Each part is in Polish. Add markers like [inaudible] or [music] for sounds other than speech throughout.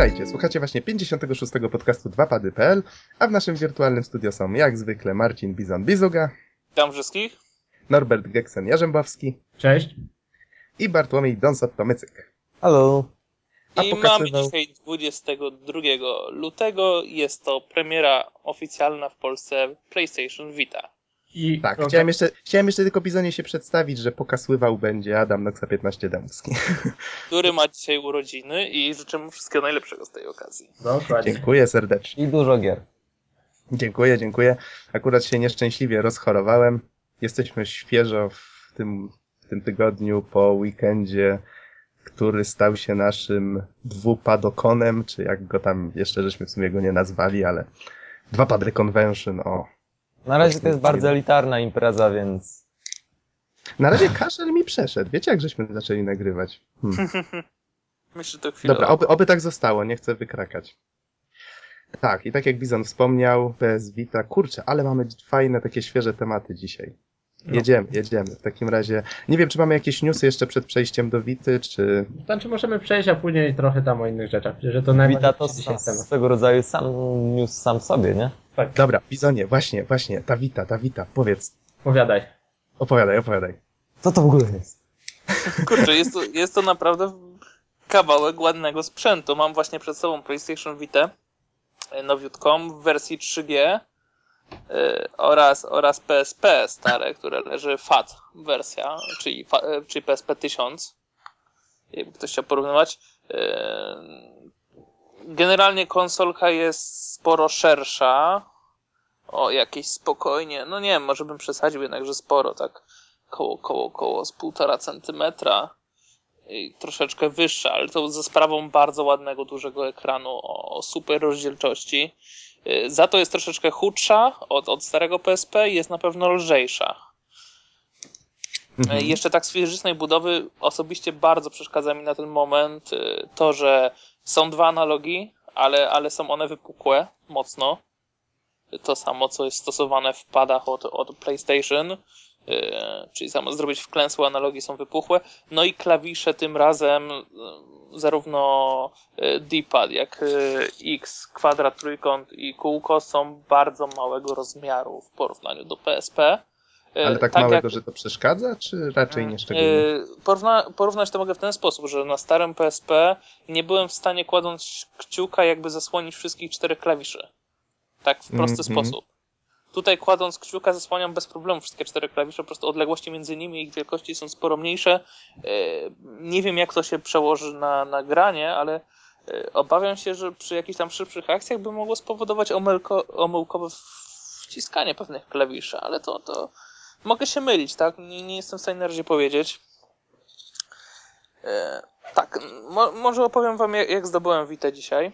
Witajcie, słuchacie właśnie 56. podcastu 2pady.pl, a w naszym wirtualnym studio są jak zwykle Marcin Bizon-Bizuga. Witam wszystkich. Norbert Geksen-Jarzębowski. Cześć. I Bartłomiej Donsot-Tomycyk. Halo. A I pokazywał- mamy dzisiaj 22 lutego. Jest to premiera oficjalna w Polsce PlayStation Vita. I Tak, chciałem jeszcze, chciałem jeszcze tylko Bizonie się przedstawić, że pokasływał będzie Adam Noxa 15 Dębski. [laughs] który ma dzisiaj urodziny i życzę mu wszystkiego najlepszego z tej okazji. Dokładnie. Dziękuję serdecznie. I dużo gier. Dziękuję, dziękuję. Akurat się nieszczęśliwie rozchorowałem. Jesteśmy świeżo w tym, w tym tygodniu po weekendzie, który stał się naszym dwupadokonem, czy jak go tam jeszcze żeśmy w sumie go nie nazwali, ale dwa padry convention, o. Na razie to jest bardzo elitarna impreza, więc Na razie kaszel mi przeszedł. Wiecie, jak żeśmy zaczęli nagrywać? Hmm. [laughs] Myślę, że to chwilę. Dobra, oby, oby tak zostało, nie chcę wykrakać. Tak, i tak jak Bizon wspomniał, PS Vita, kurczę, ale mamy fajne, takie świeże tematy dzisiaj. No. Jedziemy, jedziemy. W takim razie, nie wiem, czy mamy jakieś newsy jeszcze przed przejściem do Wity, czy... Znaczy możemy przejść, a później trochę tam o innych rzeczach. Że to Wita to swego rodzaju sam news sam sobie, nie? Tak, Dobra, Bizonie, właśnie, właśnie, ta Wita, ta Wita, powiedz, powiadaj. opowiadaj, opowiadaj. Co to w ogóle jest? Kurczę, jest to, jest to naprawdę kawałek ładnego sprzętu. Mam właśnie przed sobą PlayStation Vita e, nowiutką w wersji 3G e, oraz, oraz PSP stare, które leży FAT wersja, czyli, e, czyli PSP 1000. Jakby ktoś chciał porównywać. E, Generalnie konsolka jest sporo szersza. O, jakieś spokojnie. No nie wiem, może bym przesadził jednakże sporo, tak koło, koło, koło z półtora centymetra i troszeczkę wyższa, ale to za sprawą bardzo ładnego, dużego ekranu o, o super rozdzielczości. Y, Za to jest troszeczkę chudsza od, od starego PSP i jest na pewno lżejsza. Mhm. Y, Jeszcze tak z fizycznej budowy osobiście bardzo przeszkadza mi na ten moment y, to, że są dwa analogi, ale, ale są one wypukłe mocno. To samo, co jest stosowane w padach od, od PlayStation. Yy, czyli samo zrobić wklęsłe analogi są wypuchłe. No i klawisze tym razem yy, zarówno yy, D-pad jak X, kwadrat, trójkąt i kółko są bardzo małego rozmiaru w porównaniu do PSP. Ale tak, małego, jak- że to przeszkadza, czy raczej nie szczególnie? Porówna, porównać to mogę w ten sposób, że na starym PSP nie byłem w stanie kładąc kciuka jakby zasłonić wszystkich czterech klawiszy. Tak w prosty Mhm. sposób. Tutaj kładąc kciuka zasłaniam bez problemu wszystkie cztery klawisze, po prostu odległości między nimi i ich wielkości są sporo mniejsze. Yy, Nie wiem jak to się przełoży na, na granie, ale yy, obawiam się, że przy jakichś tam szybszych akcjach by mogło spowodować omyłko, omyłkowe wciskanie pewnych klawiszy, ale to, to mogę się mylić, tak? Nie, nie jestem w stanie na razie powiedzieć. E, tak, mo, może opowiem wam jak, zdobyłem Vita dzisiaj,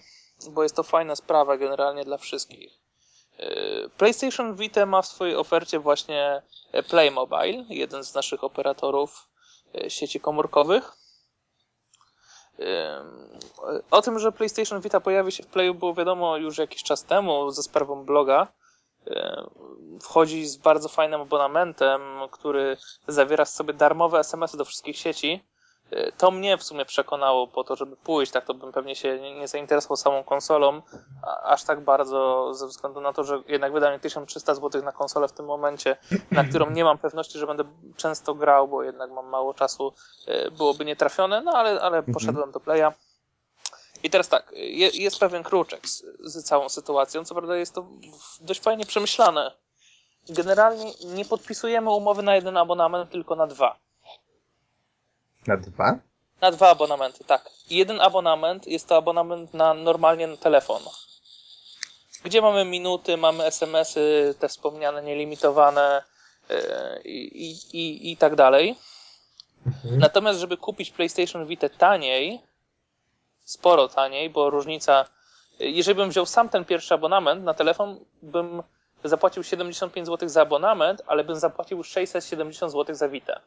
bo jest to fajna sprawa generalnie dla wszystkich. E, PlayStation Vita ma w swojej ofercie właśnie e, Playmobile, jeden z naszych operatorów e, sieci komórkowych. O tym, że PlayStation Vita pojawi się w Playu było wiadomo już jakiś czas temu ze sprawą bloga. Wchodzi z bardzo fajnym abonamentem, który zawiera w sobie darmowe SMS-y do wszystkich sieci. To mnie w sumie przekonało po to, żeby pójść, tak to bym pewnie się nie zainteresował samą konsolą, aż tak bardzo ze względu na to, że jednak wydanie 1300 zł na konsolę w tym momencie, na którą nie mam pewności, że będę często grał, bo jednak mam mało czasu, e, byłoby nietrafione, no ale, ale Mhm. poszedłem do Playa. I teraz tak, je, jest pewien kruczek z, z całą sytuacją, co prawda jest to dość fajnie przemyślane. Generalnie nie podpisujemy umowy na jeden abonament, tylko na dwa. Na dwa? Na dwa abonamenty, tak. Jeden abonament jest to abonament na normalnie na telefon. Gdzie mamy minuty, mamy SMS-y, te wspomniane, nielimitowane yy, i, i, i, i tak dalej. Mhm. Natomiast, żeby kupić PlayStation Vita taniej, sporo taniej, bo różnica, jeżeli bym wziął sam ten pierwszy abonament na telefon, bym zapłacił 75 zł za abonament, ale bym zapłacił 670 zł za Vita.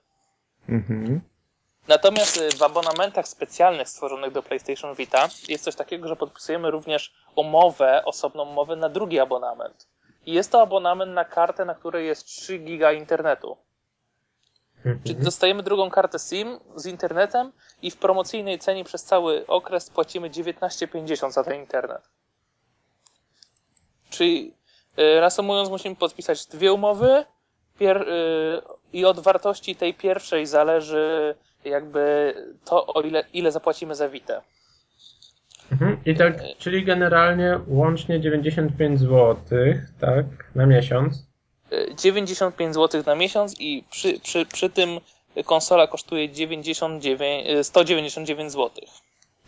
Mhm. Natomiast y, w abonamentach specjalnych stworzonych do PlayStation Vita jest coś takiego, że podpisujemy również umowę, osobną umowę na drugi abonament. I jest to abonament na kartę, na której jest 3 giga internetu. Mhm. Czyli dostajemy drugą kartę SIM z internetem i w promocyjnej cenie przez cały okres płacimy 19,50 za ten internet. Czyli y, reasumując, musimy podpisać dwie umowy pier- y, i od wartości tej pierwszej zależy jakby to, o ile, ile zapłacimy za Witę. Mhm. I tak, czyli generalnie łącznie 95 zł, tak, na miesiąc. Y, 95 zł na miesiąc i przy, przy, przy tym konsola kosztuje 99, y, 199 zł.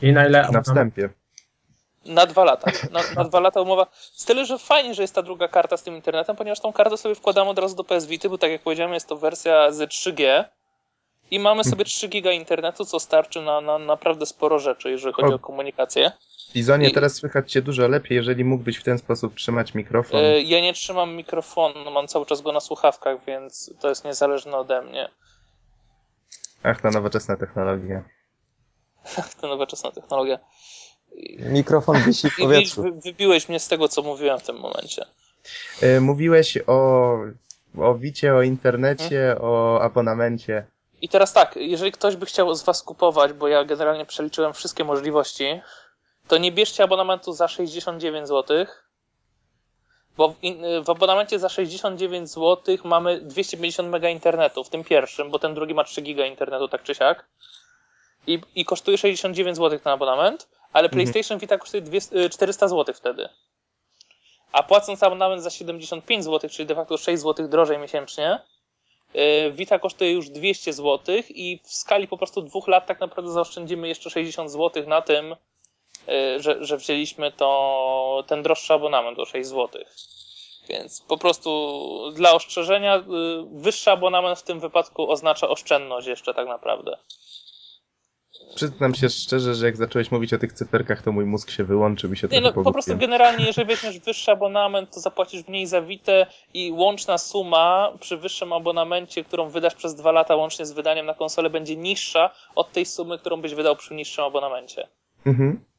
I na ile Na wstępie. Na dwa lata. Na, na dwa lata umowa. Z tyle, że fajnie, że jest ta druga karta z tym internetem, ponieważ tą kartę sobie wkładamy od razu do PS Vita, bo tak jak powiedziałem, jest to wersja z 3G i mamy sobie 3 giga internetu, co starczy na, na naprawdę sporo rzeczy, jeżeli chodzi O. o komunikację. Bizonie, I- teraz słychać cię dużo lepiej, jeżeli mógłbyś w ten sposób trzymać mikrofon. E, Ja nie trzymam mikrofonu, mam cały czas go na słuchawkach, więc to jest niezależne ode mnie. Ach, ta nowoczesna technologia. [laughs] To nowoczesna technologia. Mikrofon wisi w powietrzu. wy, wybiłeś mnie z tego, co mówiłem w tym momencie. E, Mówiłeś o, o Wicie, o internecie, o abonamencie. I teraz tak, jeżeli ktoś by chciał z Was kupować, bo ja generalnie przeliczyłem wszystkie możliwości, to nie bierzcie abonamentu za 69 zł, bo w, in, w abonamencie za 69 zł mamy 250 mega internetu, w tym pierwszym, bo ten drugi ma 3 giga internetu, tak czy siak. I, i kosztuje 69 zł ten abonament, ale Mhm. PlayStation Vita kosztuje 200, y, 400 zł wtedy. A płacąc abonament za 75 zł, czyli de facto 6 zł drożej miesięcznie, y, Vita kosztuje już 200 zł i w skali po prostu dwóch lat tak naprawdę zaoszczędzimy jeszcze 60 zł na tym, y, że, że wzięliśmy to, ten droższy abonament o 6 zł. Więc po prostu dla ostrzeżenia wyższy abonament w tym wypadku oznacza oszczędność jeszcze tak naprawdę. Przyznam się szczerze, że jak zacząłeś mówić o tych cyferkach, to mój mózg się wyłączył i się Nie, no, po prostu generalnie, jeżeli weźmiesz wyższy abonament, to zapłacisz mniej za Witę i łączna suma przy wyższym abonamencie, którą wydasz przez dwa lata łącznie z wydaniem na konsolę, będzie niższa od tej sumy, którą byś wydał przy niższym abonamencie. Mhm.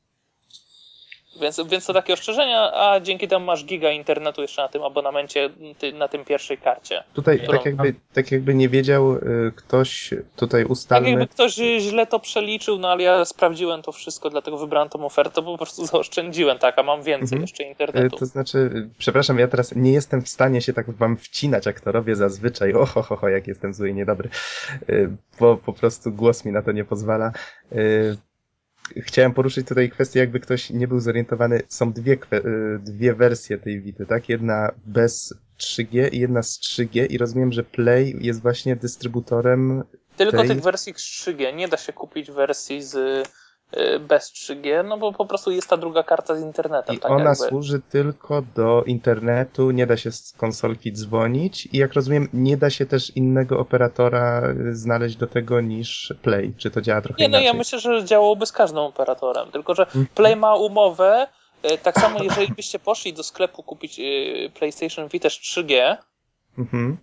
Więc, więc to takie ostrzeżenia, a dzięki temu masz giga internetu jeszcze na tym abonamencie, ty, na tym pierwszej karcie. Tutaj Którą tak jakby, tak jakby nie wiedział y, ktoś, tutaj Tak ustalmy. jakby ktoś źle to przeliczył, no ale ja sprawdziłem to wszystko, dlatego wybrałem tą ofertę, bo po prostu [laughs] zaoszczędziłem, tak, a mam więcej Mhm. jeszcze Y, internetu. To znaczy, y, przepraszam, ja teraz nie jestem w stanie się tak wam wcinać, jak to robię zazwyczaj. Oho, ho, ho, jak jestem zły i niedobry. Y, Bo po prostu głos mi na to nie pozwala. Chciałem poruszyć tutaj kwestię, jakby ktoś nie był zorientowany. Są dwie, y, dwie wersje tej Wity, tak? Jedna bez 3G i jedna z 3G i rozumiem, że Play jest właśnie dystrybutorem Tylko tej- tych wersji 3G. Nie da się kupić wersji z bez 3G, no bo po prostu jest ta druga karta z internetem. I tak ona jakby. służy tylko do internetu, nie da się z konsolki dzwonić i jak rozumiem, nie da się też innego operatora y, znaleźć do tego niż Play. Czy to działa trochę Nie, no inaczej? ja myślę, że działałoby z każdym operatorem, tylko że Mhm. Play ma umowę, y, tak samo jeżeli byście poszli do sklepu kupić y, PlayStation Vita 3G, Mhm.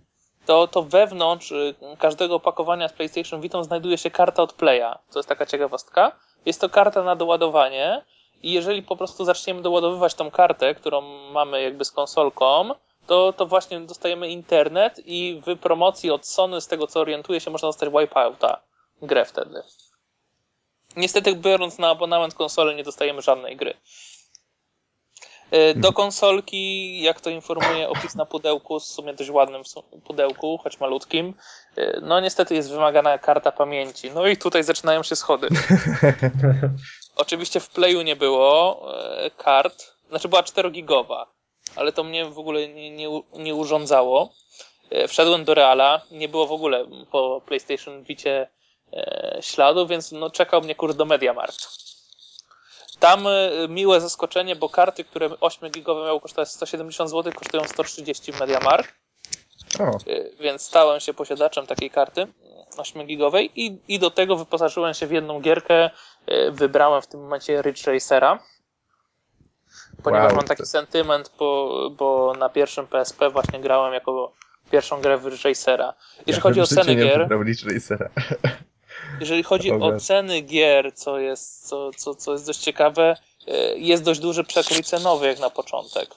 To, to wewnątrz y, każdego opakowania z PlayStation Vita znajduje się karta od Playa. To jest taka ciekawostka. Jest to karta na doładowanie i jeżeli po prostu zaczniemy doładowywać tą kartę, którą mamy jakby z konsolką, to, to właśnie dostajemy internet i w promocji od Sony, z tego co orientuję się, można dostać Wipeouta, grę wtedy. Niestety biorąc na abonament konsolę nie dostajemy żadnej gry. Y, Do konsolki, jak to informuje opis na pudełku, w sumie dość ładnym pudełku, choć malutkim, y, no niestety jest wymagana karta pamięci. No i tutaj zaczynają się schody. [laughs] Oczywiście w Playu nie było e, kart, znaczy była 4-gigowa, ale to mnie w ogóle nie, nie, nie urządzało. E, Wszedłem do Reala, nie było w ogóle po PlayStation Vicie e, śladu, więc no czekał mnie kurde do Mediamarkt. Tam e, miłe zaskoczenie, bo karty, które 8-gigowe miały kosztować 170 zł, kosztują 130 w Mediamarkt. O, Y, więc stałem się posiadaczem takiej karty 8-gigowej i, i do tego wyposażyłem się w jedną gierkę. y, Wybrałem w tym momencie Ridge Racera. Ponieważ Wow, mam taki sentyment, bo, bo na pierwszym PSP właśnie grałem jako pierwszą grę w Ridge Racera. Jeżeli ja chodzi o nie gier, Racera. [laughs] jeżeli chodzi O ceny gier, co jest, co, co, co jest dość ciekawe, y, jest dość duży przekrój cenowy jak na początek.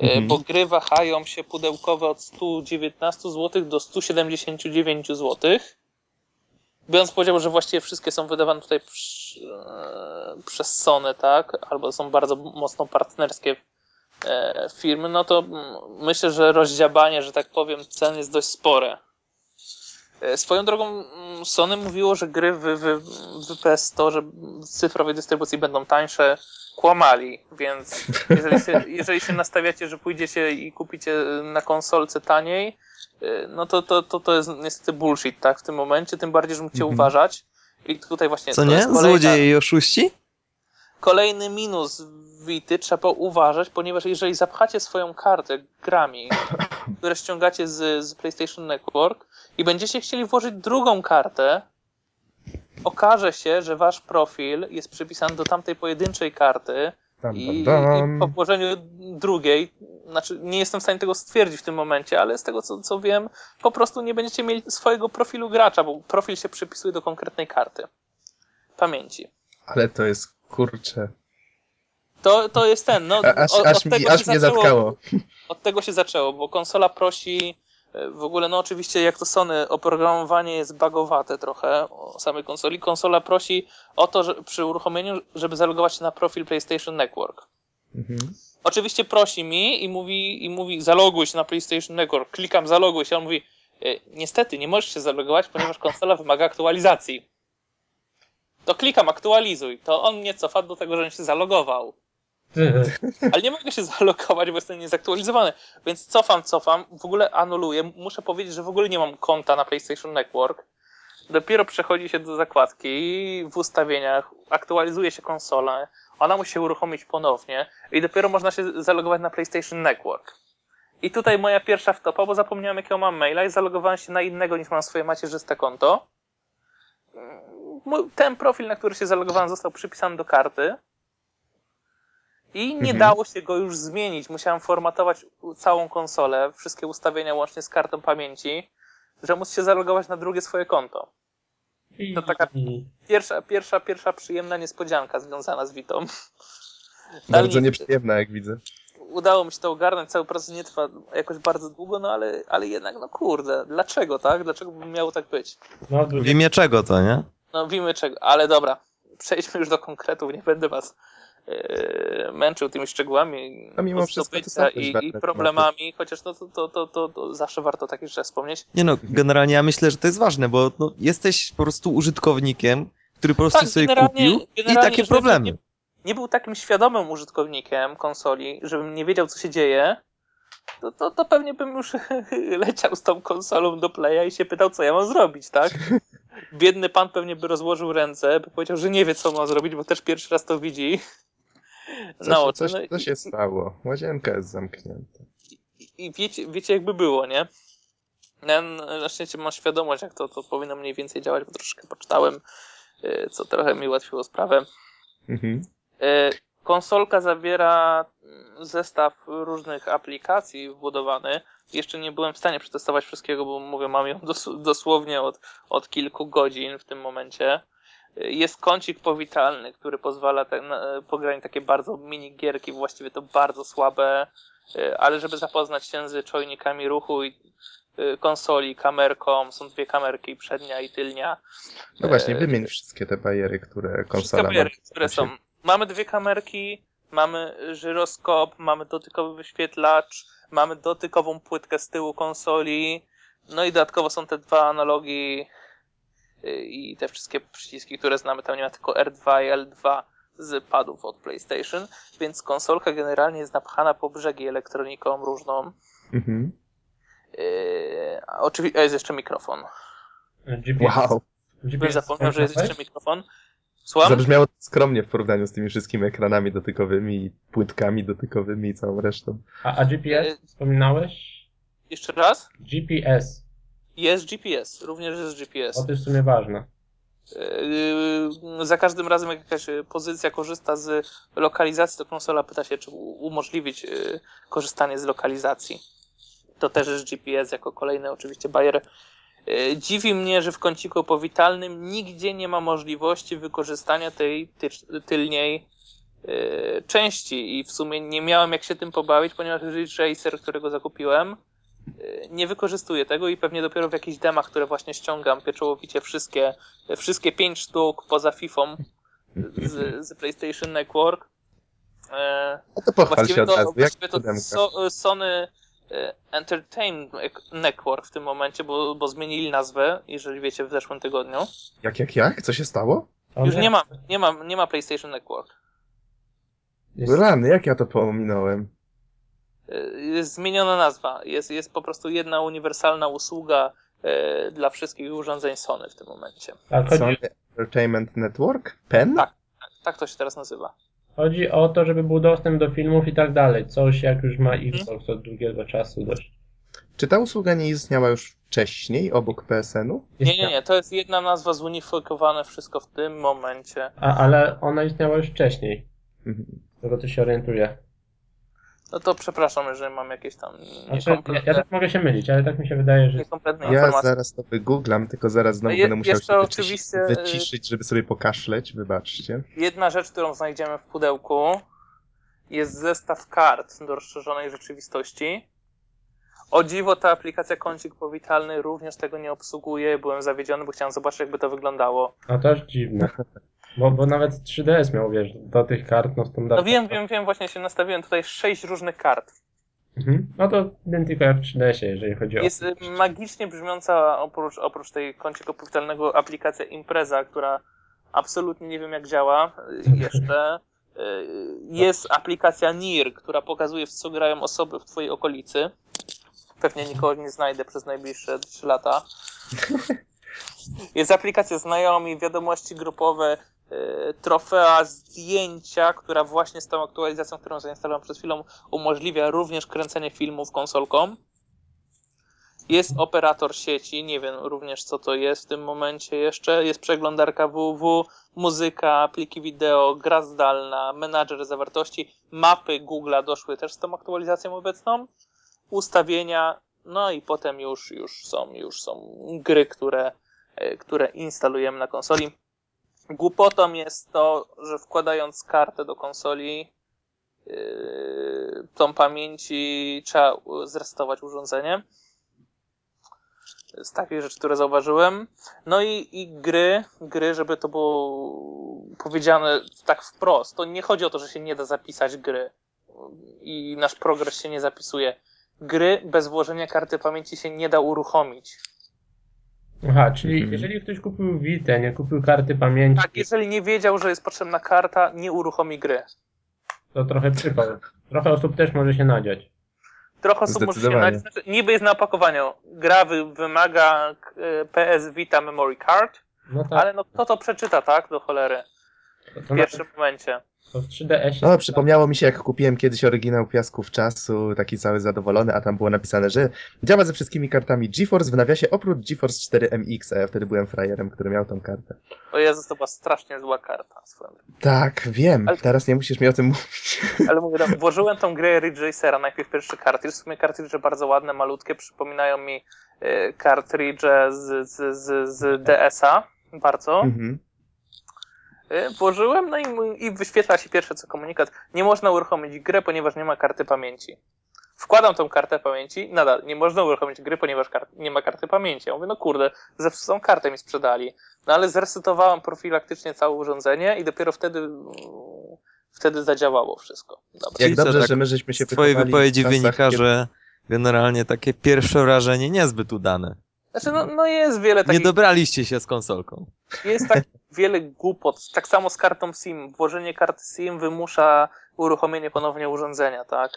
E, Mhm. Bo gry wahają się pudełkowe od 119 zł do 179 zł. Biorąc uwagę, że właściwie wszystkie są wydawane tutaj przy, e, przez Sony, tak? Albo są bardzo mocno partnerskie e, firmy, no to myślę, że rozdziabanie, że tak powiem, cen jest dość spore. E, Swoją drogą mm, Sony mówiło, że gry w, w, w PS Store, że w cyfrowej dystrybucji będą tańsze. Kłamali, więc jeżeli się, [laughs] jeżeli się nastawiacie, że pójdziecie i kupicie na konsolce taniej, y, no to, to, to, to jest niestety bullshit, tak, w tym momencie, tym bardziej, że musicie Mhm. uważać. I tutaj właśnie Co to nie? kolejna, Złodzieje i oszuści? kolejny minus Wity trzeba uważać, ponieważ jeżeli zapchacie swoją kartę grami, [coughs] które ściągacie z, z PlayStation Network i będziecie chcieli włożyć drugą kartę, okaże się, że wasz profil jest przypisany do tamtej pojedynczej karty i, i po włożeniu drugiej, znaczy nie jestem w stanie tego stwierdzić w tym momencie, ale z tego co, co wiem, po prostu nie będziecie mieli swojego profilu gracza, bo profil się przypisuje do konkretnej karty pamięci. Ale to jest kurcze. To, to jest ten, no Aż, od, aż, od tego aż się mnie zaczęło, zatkało. Od tego się zaczęło, bo konsola prosi e, w ogóle, no oczywiście jak to Sony, oprogramowanie jest bugowate trochę o samej konsoli. Konsola prosi o to, że przy uruchomieniu, żeby zalogować się na profil PlayStation Network. Mhm. Oczywiście prosi mi i mówi, i mówi zaloguj się na PlayStation Network. Klikam zaloguj się, on mówi e, niestety nie możesz się zalogować, ponieważ konsola wymaga aktualizacji. To klikam aktualizuj, to on mnie cofa do tego, żebym się zalogował. Ale nie mogę się zalogować, bo jestem niezaktualizowany. Więc cofam, cofam, w ogóle anuluję. Muszę powiedzieć, że w ogóle nie mam konta na PlayStation Network. Dopiero przechodzi się do zakładki w ustawieniach, aktualizuje się konsola, ona musi się uruchomić ponownie i dopiero można się zalogować na PlayStation Network. I tutaj moja pierwsza wtopa, bo zapomniałem jakiego mam maila i zalogowałem się na innego niż mam swoje macierzyste konto. Ten profil, na który się zalogowałem, został przypisany do karty. I nie Mhm. dało się go już zmienić. Musiałem formatować całą konsolę, wszystkie ustawienia łącznie z kartą pamięci, że móc się zalogować na drugie swoje konto. To taka- Pierwsza, pierwsza, pierwsza przyjemna niespodzianka związana z Witą. [laughs] Bardzo nic, nieprzyjemna, jak widzę. Udało mi się to ogarnąć, cały proces nie trwa jakoś bardzo długo, no ale, ale jednak, no kurde, dlaczego, tak? Dlaczego by miało tak być? no, W imię czego to, nie? No wiemy czego, ale dobra, przejdźmy już do konkretów, nie będę was męczył tymi szczegółami A mimo wszystko to i, i problemami, chociaż to, to, to, to, to, zawsze warto takie rzeczy wspomnieć. Nie no, generalnie ja myślę, że to jest ważne, bo no, jesteś po prostu użytkownikiem, który po prostu Tak, sobie kupił i takie problemy. nie- Nie był takim świadomym użytkownikiem konsoli, żebym nie wiedział, co się dzieje, to, to, to pewnie bym już [laughs] leciał z tą konsolą do playa i się pytał, co ja mam zrobić, tak? [laughs] Biedny pan pewnie by rozłożył ręce, by powiedział, że nie wie, co ma zrobić, bo też pierwszy raz to widzi. Coś, oczy. coś, No i- co się stało? Łazienka jest zamknięta. i wiecie, wiecie jakby było, nie? Ja na szczęście mam świadomość, jak to, to powinno mniej więcej działać, bo troszkę poczytałem, y, co trochę mi ułatwiło sprawę. Mhm. Y, Konsolka zawiera mm, zestaw różnych aplikacji wbudowany. Jeszcze nie byłem w stanie przetestować wszystkiego, bo mówię, mam ją dos dosłownie od, od kilku godzin w tym momencie. Jest kącik powitalny, który pozwala te, na, pograć takie bardzo mini gierki, właściwie to bardzo słabe, y, ale żeby zapoznać się z czujnikami ruchu i y, konsoli, kamerką, są dwie kamerki, przednia i tylnia. No właśnie, E, wymień wszystkie te bariery, które Wszystkie konsola ma. bariery, które są. Mamy dwie kamerki, mamy żyroskop, mamy dotykowy wyświetlacz, mamy dotykową płytkę z tyłu konsoli, no i dodatkowo są te dwa analogi i te wszystkie przyciski, które znamy. Tam nie ma tylko R2 i L2 z padów od PlayStation, więc konsolka generalnie jest napchana po brzegi elektroniką różną. Mhm. Yy, a oczywiście jest jeszcze mikrofon. GPS. Wow. Bym GPS zapomniał, że jest jeszcze mikrofon. Słucham? Zabrzmiało to skromnie w porównaniu z tymi wszystkimi ekranami dotykowymi płytkami dotykowymi i całą resztą. A, a GPS E, wspominałeś? Jeszcze raz? GPS. Jest GPS, również jest GPS. O, to jest w sumie ważne. Yy, za każdym razem jak jakaś y, pozycja korzysta z lokalizacji, to konsola pyta się, czy umożliwić yy, korzystanie z lokalizacji. To też jest GPS jako kolejny oczywiście bajer. Yy, Dziwi mnie, że w kąciku powitalnym nigdzie nie ma możliwości wykorzystania tej tycz- tylniej części i w sumie nie miałem jak się tym pobawić, ponieważ Ridge Racer, którego zakupiłem, nie wykorzystuje tego i pewnie dopiero w jakichś demach, które właśnie ściągam pieczołowicie wszystkie, wszystkie pięć sztuk poza FIFA z, z PlayStation Network. Yy, No to pochwal Właściwie się od razu. Właściwie to so, Sony e, Entertainment Network w tym momencie, bo, bo zmienili nazwę, jeżeli wiecie, w zeszłym tygodniu. Jak, jak, jak? Co się stało? On Już nie ma, nie ma, nie ma PlayStation Network. jest- Rany, jak ja to pominąłem? E, Jest zmieniona nazwa. Jest, jest po prostu jedna uniwersalna usługa e, dla wszystkich urządzeń Sony w tym momencie. Tak, chodzi, Sony Entertainment Network? PEN? Tak. Tak to się teraz nazywa. chodzi o to, żeby był dostęp do filmów i tak dalej. Coś jak już ma Mhm. Xbox od długiego czasu dość. Czy ta usługa nie istniała już wcześniej, obok PSN-u? Nie, nie, nie. To jest jedna nazwa zunifikowane wszystko w tym momencie. A, ale ona istniała już wcześniej. Mhm. Tego co się orientuję. No to przepraszam, jeżeli mam jakieś tam Znaczy, ja, niekompletne, ja tak mogę się mylić, ale tak mi się wydaje, że. niekompletne Ja informacje. zaraz to wygooglam, tylko zaraz znowu No je- będę musiał jeszcze się oczywiście, wyciszyć, y- wyciszyć, żeby sobie pokaszleć, wybaczcie. Jedna rzecz, którą znajdziemy w pudełku, jest zestaw kart do rozszerzonej rzeczywistości. O dziwo, ta aplikacja Kącik Powitalny również tego nie obsługuje. Byłem zawiedziony, bo chciałem zobaczyć, jakby to wyglądało. A to aż dziwne. [laughs] Bo, bo nawet 3DS miał, wiesz, do tych kart, no standardowo. No wiem, wiem, wiem, właśnie się nastawiłem tutaj sześć różnych kart. Mhm. No to identyko jak w 3DS-ie, jeżeli chodzi o. Jest y, magicznie brzmiąca oprócz, oprócz tej Kącika Powitalnego aplikacja Impreza, która absolutnie nie wiem jak działa y, [laughs] jeszcze. Y, Jest aplikacja NIR, która pokazuje w co grają osoby w twojej okolicy. Pewnie nikogo nie znajdę przez najbliższe 3 lata. [laughs] Jest aplikacja znajomi, wiadomości grupowe, trofea, zdjęcia, która właśnie z tą aktualizacją, którą zainstalowałem przed chwilą, umożliwia również kręcenie filmów konsolką. Jest operator sieci, nie wiem również co to jest w tym momencie jeszcze. Jest przeglądarka www, muzyka, pliki wideo, gra zdalna, menadżer zawartości, mapy Google'a doszły też z tą aktualizacją obecną, ustawienia, no i potem już, już są, już są gry, które, e, które instalujemy na konsoli. Głupotą jest to, że wkładając kartę do konsoli, yy, tą pamięci trzeba zresetować urządzenie. Z takich rzeczy, które zauważyłem. No i, i gry, gry, żeby to było powiedziane tak wprost. To nie chodzi o to, że się nie da zapisać gry i nasz progres się nie zapisuje. Gry bez włożenia karty pamięci się nie da uruchomić. Aha, czyli Mhm. jeżeli ktoś kupił Vita, nie kupił karty pamięci, Tak, jeżeli nie wiedział, że jest potrzebna karta, nie uruchomi gry. to trochę przypał. Trochę osób też może się nadziać. Trochę osób może się nadzieć. Znaczy, niby jest na opakowaniu. Gra wy, wymaga k- PS Vita Memory Card, No tak, ale no kto to przeczyta, tak? Do cholery. W na, pierwszym momencie. to w 3DS-ie. No, przypomniało mi się, jak kupiłem kiedyś oryginał Piasków Czasu, taki cały zadowolony, a tam było napisane, że działa ze wszystkimi kartami GeForce w nawiasie oprócz GeForce 4 MX, a ja wtedy byłem frajerem, który miał tą kartę. O Jezus, to była strasznie zła karta. Swoją. Tak, wiem, Ale- teraz nie musisz mi o tym mówić. [laughs] Ale mówię, no, włożyłem tą grę Ridge Racera, najpierw pierwszy kartridż. W sumie kartridże bardzo ładne, malutkie, przypominają mi y, kartridże z, z, z, z DS-a. Bardzo. Mhm. Y, Włożyłem, no i, i wyświetla się pierwsze co komunikat. Nie można uruchomić gry, ponieważ nie ma karty pamięci. Wkładam tą kartę pamięci, nadal nie można uruchomić gry, ponieważ nie ma karty pamięci. Ja mówię, no kurde, zepsutą kartę mi sprzedali. No ale zresetowałem profilaktycznie całe urządzenie i dopiero wtedy, mm, wtedy zadziałało wszystko. Dobra. Jak dobrze, tak że my żeśmy się Z twojej wypowiedzi wynika, kiedy- że generalnie takie pierwsze wrażenie niezbyt udane. Znaczy, no, no jest wiele Nie takich, dobraliście się z konsolką. jest tak [laughs] wiele głupot. Tak samo z kartą SIM. Włożenie karty SIM wymusza uruchomienie ponownie urządzenia, tak?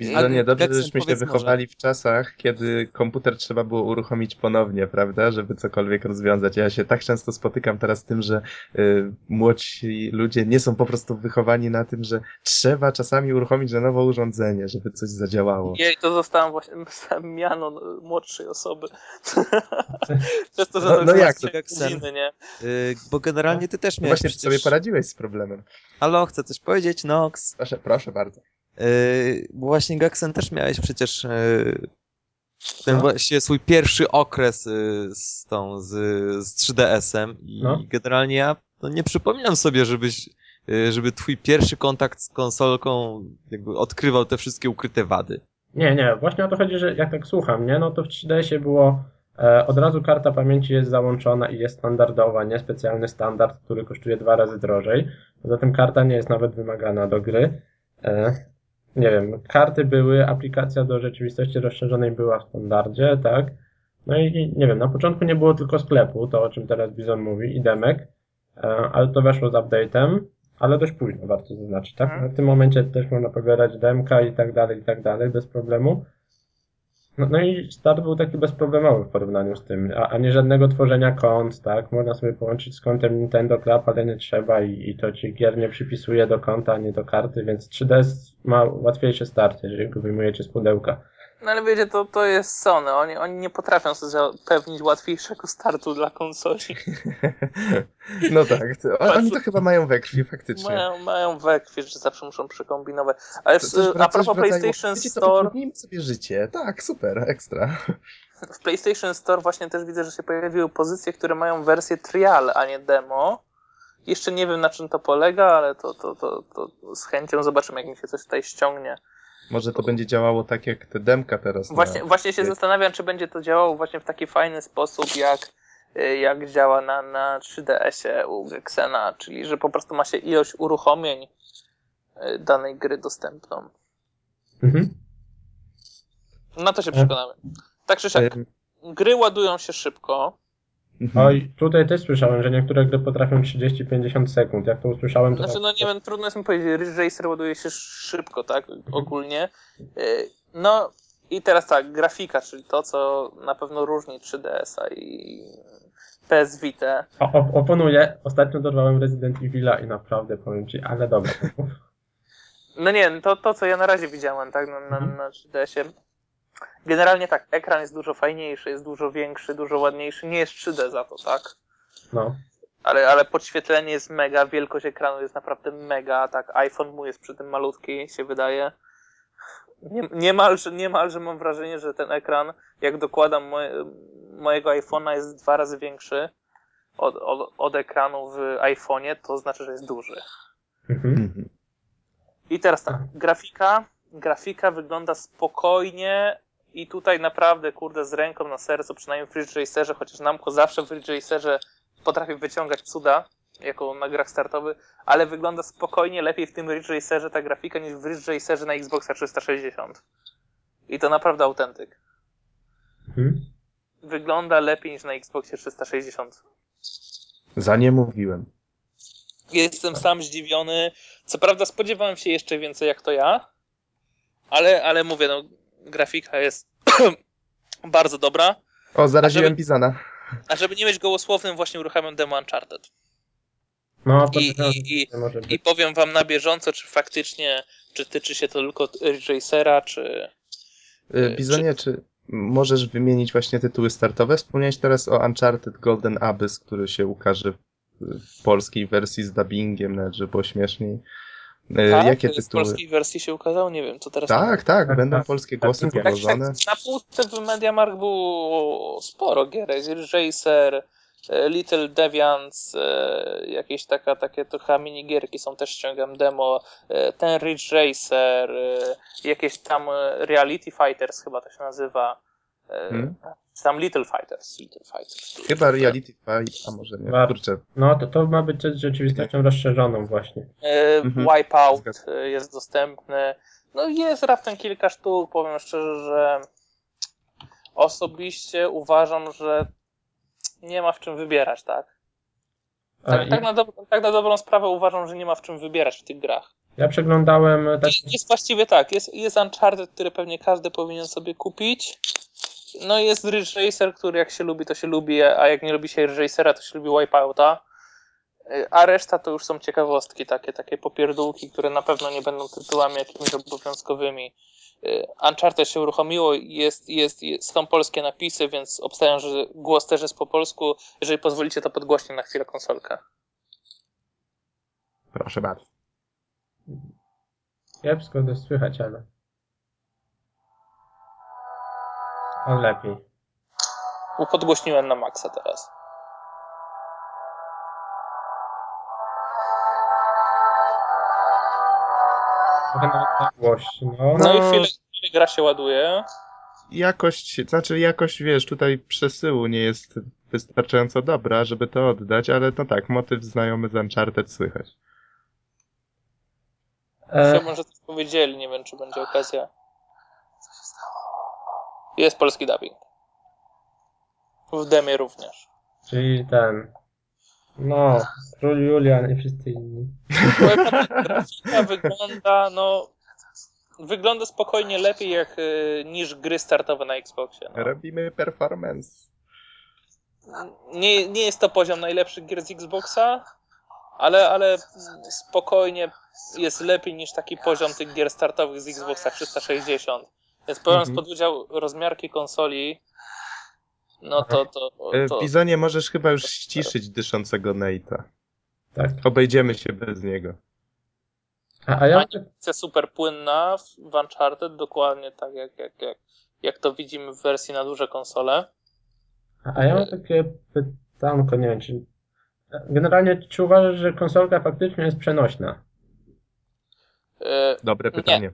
No nie, dobrze, Jackson, żeśmy się powiedz może. wychowali w czasach, kiedy komputer trzeba było uruchomić ponownie, prawda, żeby cokolwiek rozwiązać. Ja się tak często spotykam teraz z tym, że y, młodsi ludzie nie są po prostu wychowani na tym, że trzeba czasami uruchomić na nowo urządzenie, żeby coś zadziałało. Jej, to zostałem właśnie [laughs] miano no, młodszej osoby. [laughs] Przez to, że No- no jak to, godziny, nie? Yy, bo generalnie ty też No miałeś właśnie, przecież... sobie poradziłeś z problemem. Halo, chcę coś powiedzieć, Nox? Proszę, proszę bardzo. Yy, bo właśnie Gaxen też miałeś przecież yy, ten No. właśnie swój pierwszy okres yy, z tą, z, z 3DS-em i No. generalnie ja no, nie przypominam sobie, żebyś żeby twój pierwszy kontakt z konsolką jakby odkrywał te wszystkie ukryte wady. Nie, nie, właśnie o to chodzi, że jak tak słucham, nie, no to w 3DS-ie było e, od razu karta pamięci jest załączona i jest standardowa, nie specjalny standard, który kosztuje dwa razy drożej. Poza tym karta nie jest nawet wymagana do gry. E, nie wiem, karty były, aplikacja do rzeczywistości rozszerzonej była w standardzie, tak? No i nie wiem, na początku nie było tylko sklepu, to o czym teraz Bizon mówi, i demek, e, ale to weszło z update'em, ale dość późno, warto zaznaczyć, tak? Mhm. W tym momencie też można pobierać demka i tak dalej, i tak dalej, bez problemu. No, no i start był taki bezproblemowy w porównaniu z tym, a, a nie żadnego tworzenia kont, tak? Można sobie połączyć z kontem Nintendo Club, ale nie trzeba i, i to ci gier nie przypisuje do konta, nie do karty, więc 3DS ma łatwiejszy start, jeżeli go wyjmujecie z pudełka. No ale wiecie, to, to jest Sony. Oni, oni nie potrafią sobie zapewnić łatwiejszego startu dla konsoli. [laughs] No tak, to, oni to chyba mają we krwi faktycznie. Mają, mają we krwi, że zawsze muszą przekombinować. Ale To w, coś a propos coś wracają, PlayStation Wiecie, to Store, sobie życie. Tak, super, ekstra. w PlayStation Store właśnie też widzę, że się pojawiły pozycje, które mają wersję trial, a nie demo. Jeszcze nie wiem na czym to polega, ale to, to, to, to z chęcią zobaczymy, jak mi się coś tutaj ściągnie. Może to będzie działało tak jak te demka teraz. Właśnie, na... właśnie się zastanawiam, czy będzie to działało właśnie w taki fajny sposób, jak, y, jak działa na, na 3DS-ie u Gexena, czyli że po prostu ma się ilość uruchomień y, danej gry dostępną. Mhm. Na to się przekonamy. Tak czy siak, gry ładują się szybko. Mhm. Oj, tutaj też słyszałem, że niektóre gry potrafią 30-50 sekund. Jak to usłyszałem, to Znaczy, tak- no nie wiem, trudno jest mi powiedzieć, Ridge Racer ładuje się szybko, tak, ogólnie. Y, No i teraz tak, grafika, czyli to, co na pewno różni 3DS-a i PS Vita. O, op- oponuję. Ostatnio dorwałem Resident Evil'a i naprawdę powiem ci, ale dobra. [laughs] No nie, to, to co ja na razie widziałem, tak, na, na, Mhm. na 3DS-ie. Generalnie tak, ekran jest dużo fajniejszy, jest dużo większy, dużo ładniejszy. Nie jest 3D za to, tak? No. Ale, ale podświetlenie jest mega, wielkość ekranu jest naprawdę mega, tak? iPhone mu jest przy tym malutki, się wydaje. Nie, niemalże, niemalże mam wrażenie, że ten ekran, jak dokładam moje, mojego iPhone'a, jest dwa razy większy od, od, od ekranu w iPhone'ie, to znaczy, że jest duży. Mhm. Mhm. I teraz tak, grafika, grafika wygląda spokojnie i tutaj naprawdę, kurde, z ręką na sercu, przynajmniej w Ridge Racerze, chociaż Namco zawsze w Ridge Racerze potrafi wyciągać cuda, jako na grach startowych, ale wygląda spokojnie lepiej w tym Ridge Racerze ta grafika niż w Ridge Racerze na Xboxa 360. I to naprawdę autentyk. Mhm. Wygląda lepiej niż na Xboxie 360. Za nie mówiłem. Jestem sam zdziwiony. Co prawda spodziewałem się jeszcze więcej jak to ja, ale, ale mówię, no, grafika jest [clears throat] bardzo dobra. O, zaraziłem żeby- Bizana. A żeby nie mieć gołosłownym, właśnie uruchamiam demo Uncharted. No, to I, i, i, być. I powiem wam na bieżąco, czy faktycznie, czy tyczy się to tylko Ridge Racera, czy... Y, Bizonie, czy możesz wymienić właśnie tytuły startowe? Wspomniałeś teraz o Uncharted Golden Abyss, który się ukaże w- w polskiej wersji z dubbingiem, nawet żeby było śmieszniej. Y, tak, Jakie w tytuły? polskiej wersji się ukazał, nie wiem, co teraz... Tak, tak, Tak, będą tak. polskie Tak, głosy tak, Tak, tak, na półce w MediaMarkt było sporo gier, Ridge Racer, e, Little Deviants, e, jakieś taka, takie trochę minigierki są, też ściągam demo, e, ten Ridge Racer, e, jakieś tam e, Reality Fighters chyba to się nazywa, e, Hmm? Tam Little Fighters, Little Fighters. Chyba Reality Fight, a może nie, War- kurczę. No, to, to ma być z rzeczywistością rozszerzoną właśnie. E, Mhm. Wipeout e, jest dostępny. No jest raptem kilka sztuk, powiem szczerze, że osobiście uważam, że nie ma w czym wybierać, tak? Tak, i- tak, na, tak na dobrą sprawę uważam, że nie ma w czym wybierać w tych grach. Ja przeglądałem tak, Jest właściwie tak, jest, jest Uncharted, który pewnie każdy powinien sobie kupić. No jest Ridge Racer, który jak się lubi, to się lubi, a jak nie lubi się Ridge Racera, to się lubi Wipeouta. Y, A reszta to już są ciekawostki, takie, takie popierdółki, które na pewno nie będą tytułami jakimiś obowiązkowymi. Y, Uncharted się uruchomiło, jest, jest, jest, są polskie napisy, więc obstawiam, że głos też jest po polsku. Jeżeli pozwolicie, to podgłośnie na chwilę konsolkę. Proszę bardzo. kiepsko to słychać, ale... lepiej. Upodgłośniłem na maksa teraz. głośno. No, No. i chwilę, chwilę gra się ładuje. Jakość, znaczy jakość, wiesz, tutaj przesyłu nie jest wystarczająco dobra, żeby to oddać, ale no tak, motyw znajomy z Uncharted słychać. E, Chyba, że coś powiedzieli, nie wiem, czy będzie okazja. Jest polski dubbing. W demie również. czyli ten. No, król Julian i wszyscy inni. Grafika wygląda, no... Wygląda spokojnie lepiej jak, y, niż gry startowe na Xboxie. No. Robimy performance. Nie, nie jest to poziom najlepszych gier z Xboxa, ale, ale spokojnie jest lepiej niż taki poziom tych gier startowych z Xboxa 360. Więc biorąc Mhm. pod udział rozmiarki konsoli, no to, to, E, to Bizonie, możesz chyba już ściszyć dyszącego Nate'a. Tak. Obejdziemy się bez niego. A, a ja mam animacja super płynna w Uncharted, dokładnie tak jak, jak, jak, jak to widzimy w wersji na duże konsole. A ja mam takie pytanko, nie wiem, czy... Generalnie, czy uważasz, że konsolka faktycznie jest przenośna? E, Dobre Nie. pytanie.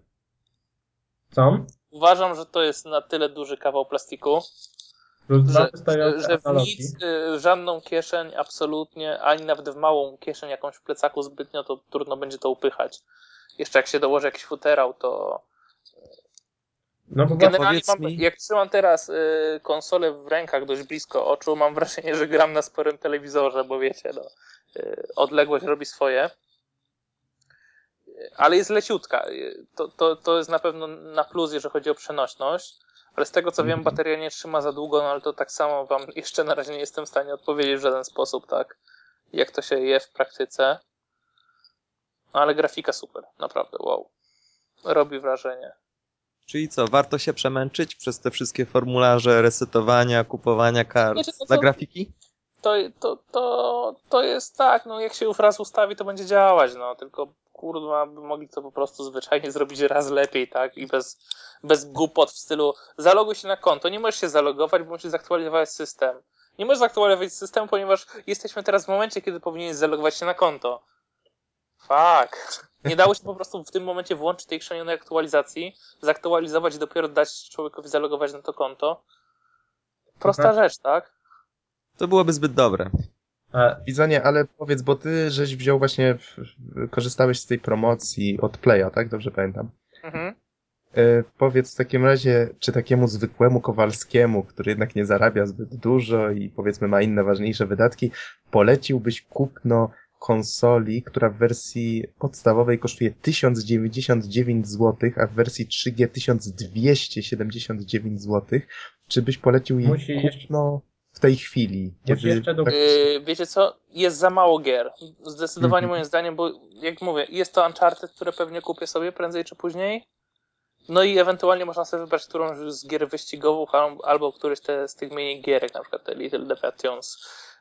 Co? Uważam, że to jest na tyle duży kawał plastiku, że, że w nic, y, w żadną kieszeń absolutnie, ani nawet w małą kieszeń jakąś w plecaku zbytnio, to trudno będzie to upychać. Jeszcze jak się dołoży jakiś futerał, to No generalnie mam, mi- jak trzymam teraz y, konsolę w rękach dość blisko oczu, mam wrażenie, że gram na sporym telewizorze, bo wiecie, no, y, odległość robi swoje. Ale jest leciutka. Y, To, to, to jest na pewno na plus, jeżeli chodzi o przenośność. Ale z tego co wiem, bateria nie trzyma za długo, no ale to tak samo wam [laughs] jeszcze na razie nie jestem w stanie odpowiedzieć w żaden sposób, tak? Jak to się je w praktyce. No ale grafika super, naprawdę, wow. Robi wrażenie. Czyli co, warto się przemęczyć przez te wszystkie formularze resetowania, kupowania kart Wiecie, no dla grafiki? To, to, to, to jest tak, no jak się już raz ustawi, to będzie działać, no tylko kurwa, by mogli to po prostu zwyczajnie zrobić raz lepiej, tak? I bez, bez głupot w stylu zaloguj się na konto. Nie możesz się zalogować, bo musisz zaktualizować system. Nie możesz zaktualizować systemu, ponieważ jesteśmy teraz w momencie, kiedy powinieneś zalogować się na konto. Fuck. Nie dało się po prostu w tym momencie włączyć tej chrzanionej aktualizacji, zaktualizować i dopiero dać człowiekowi zalogować na to konto. Prosta rzecz, tak? To byłoby zbyt dobre. A, Bizonie, ale powiedz, bo ty żeś wziął właśnie, w, korzystałeś z tej promocji od Playa, tak? Dobrze pamiętam. Mhm. E, powiedz w takim razie, czy takiemu zwykłemu Kowalskiemu, który jednak nie zarabia zbyt dużo i powiedzmy ma inne ważniejsze wydatki, poleciłbyś kupno konsoli, która w wersji podstawowej kosztuje 1099 zł, a w wersji 3G 1279 zł. Czy byś polecił jej Musi jeszcze- kupno w tej chwili? Jeszcze do- tak, Yy, wiecie co? Jest za mało gier. Zdecydowanie Mhm. moim zdaniem, bo jak mówię, jest to Uncharted, które pewnie kupię sobie prędzej czy później. No i ewentualnie można sobie wybrać którąś z gier wyścigowych al- albo któryś te, z tych mini gierek, na przykład te Little Defections.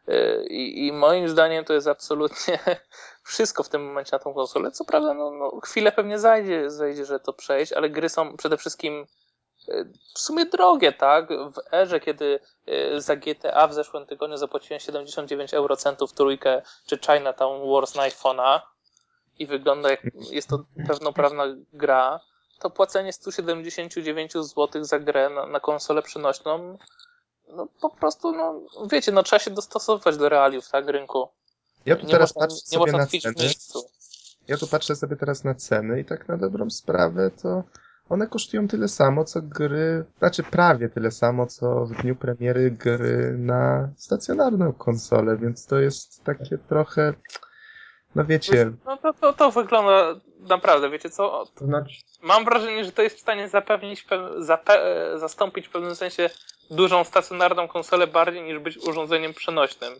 Yy, I, I moim zdaniem to jest absolutnie [laughs] wszystko w tym momencie na tą konsolę. Co prawda, no, no, chwilę pewnie zajdzie, zajdzie, że to przejść, ale gry są przede wszystkim w sumie drogie, tak? W erze, kiedy yy, za GTA w zeszłym tygodniu zapłaciłem 79 eurocentów trójkę czy Chinatown Wars na iPhone'a i wygląda jak jest to pełnoprawna gra, to płacenie 179 zł za grę na, na konsolę przenośną no po prostu, no wiecie, no trzeba się dostosować do realiów, tak, rynku. Ja tu nie teraz można, patrzę nie sobie można na ceny. miejscu. Ja tu patrzę sobie teraz na ceny i tak na dobrą sprawę to one kosztują tyle samo, co gry, znaczy prawie tyle samo, co w dniu premiery gry na stacjonarną konsolę, więc to jest takie trochę, no wiecie, No to, to, to wygląda naprawdę, wiecie co, to znaczy, mam wrażenie, że to jest w stanie zapewnić, pew- zape- e, zastąpić w pewnym sensie dużą stacjonarną konsolę bardziej niż być urządzeniem przenośnym.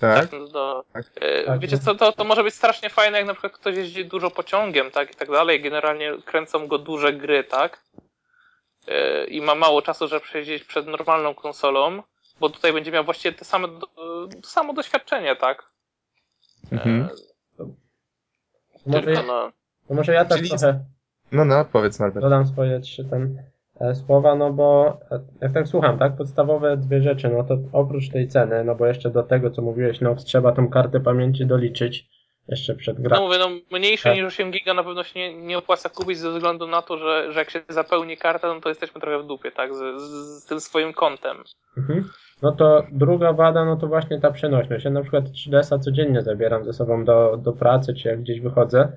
Tak? No to, Tak. e, Tak, wiecie no. co, to, to może być strasznie fajne, jak na przykład ktoś jeździ dużo pociągiem, tak, i tak dalej, generalnie kręcą go duże gry, tak, E, i ma mało czasu, żeby przejść przed normalną konsolą, bo tutaj będzie miał właściwie te same, to samo doświadczenie, tak. E, Mhm. może, Tylko no, to może ja tak Czyli- trochę No, no, powiedz Norbert. dodam swoje trzy ten, słowa, no bo e, jak tak słucham, tak, podstawowe dwie rzeczy, no to oprócz tej ceny, no bo jeszcze do tego, co mówiłeś, no trzeba tą kartę pamięci doliczyć, jeszcze przed No grą. mówię, no mniejsze Tak. niż 8 giga na pewno się nie, nie opłaca kupić ze względu na to, że, że jak się zapełni karta, no to jesteśmy trochę w dupie, tak? Z, z, z tym swoim kontem. Mhm. No to druga wada, no to właśnie ta przenośność. Ja na przykład 3DS-a codziennie zabieram ze sobą do, do pracy, czy jak gdzieś wychodzę.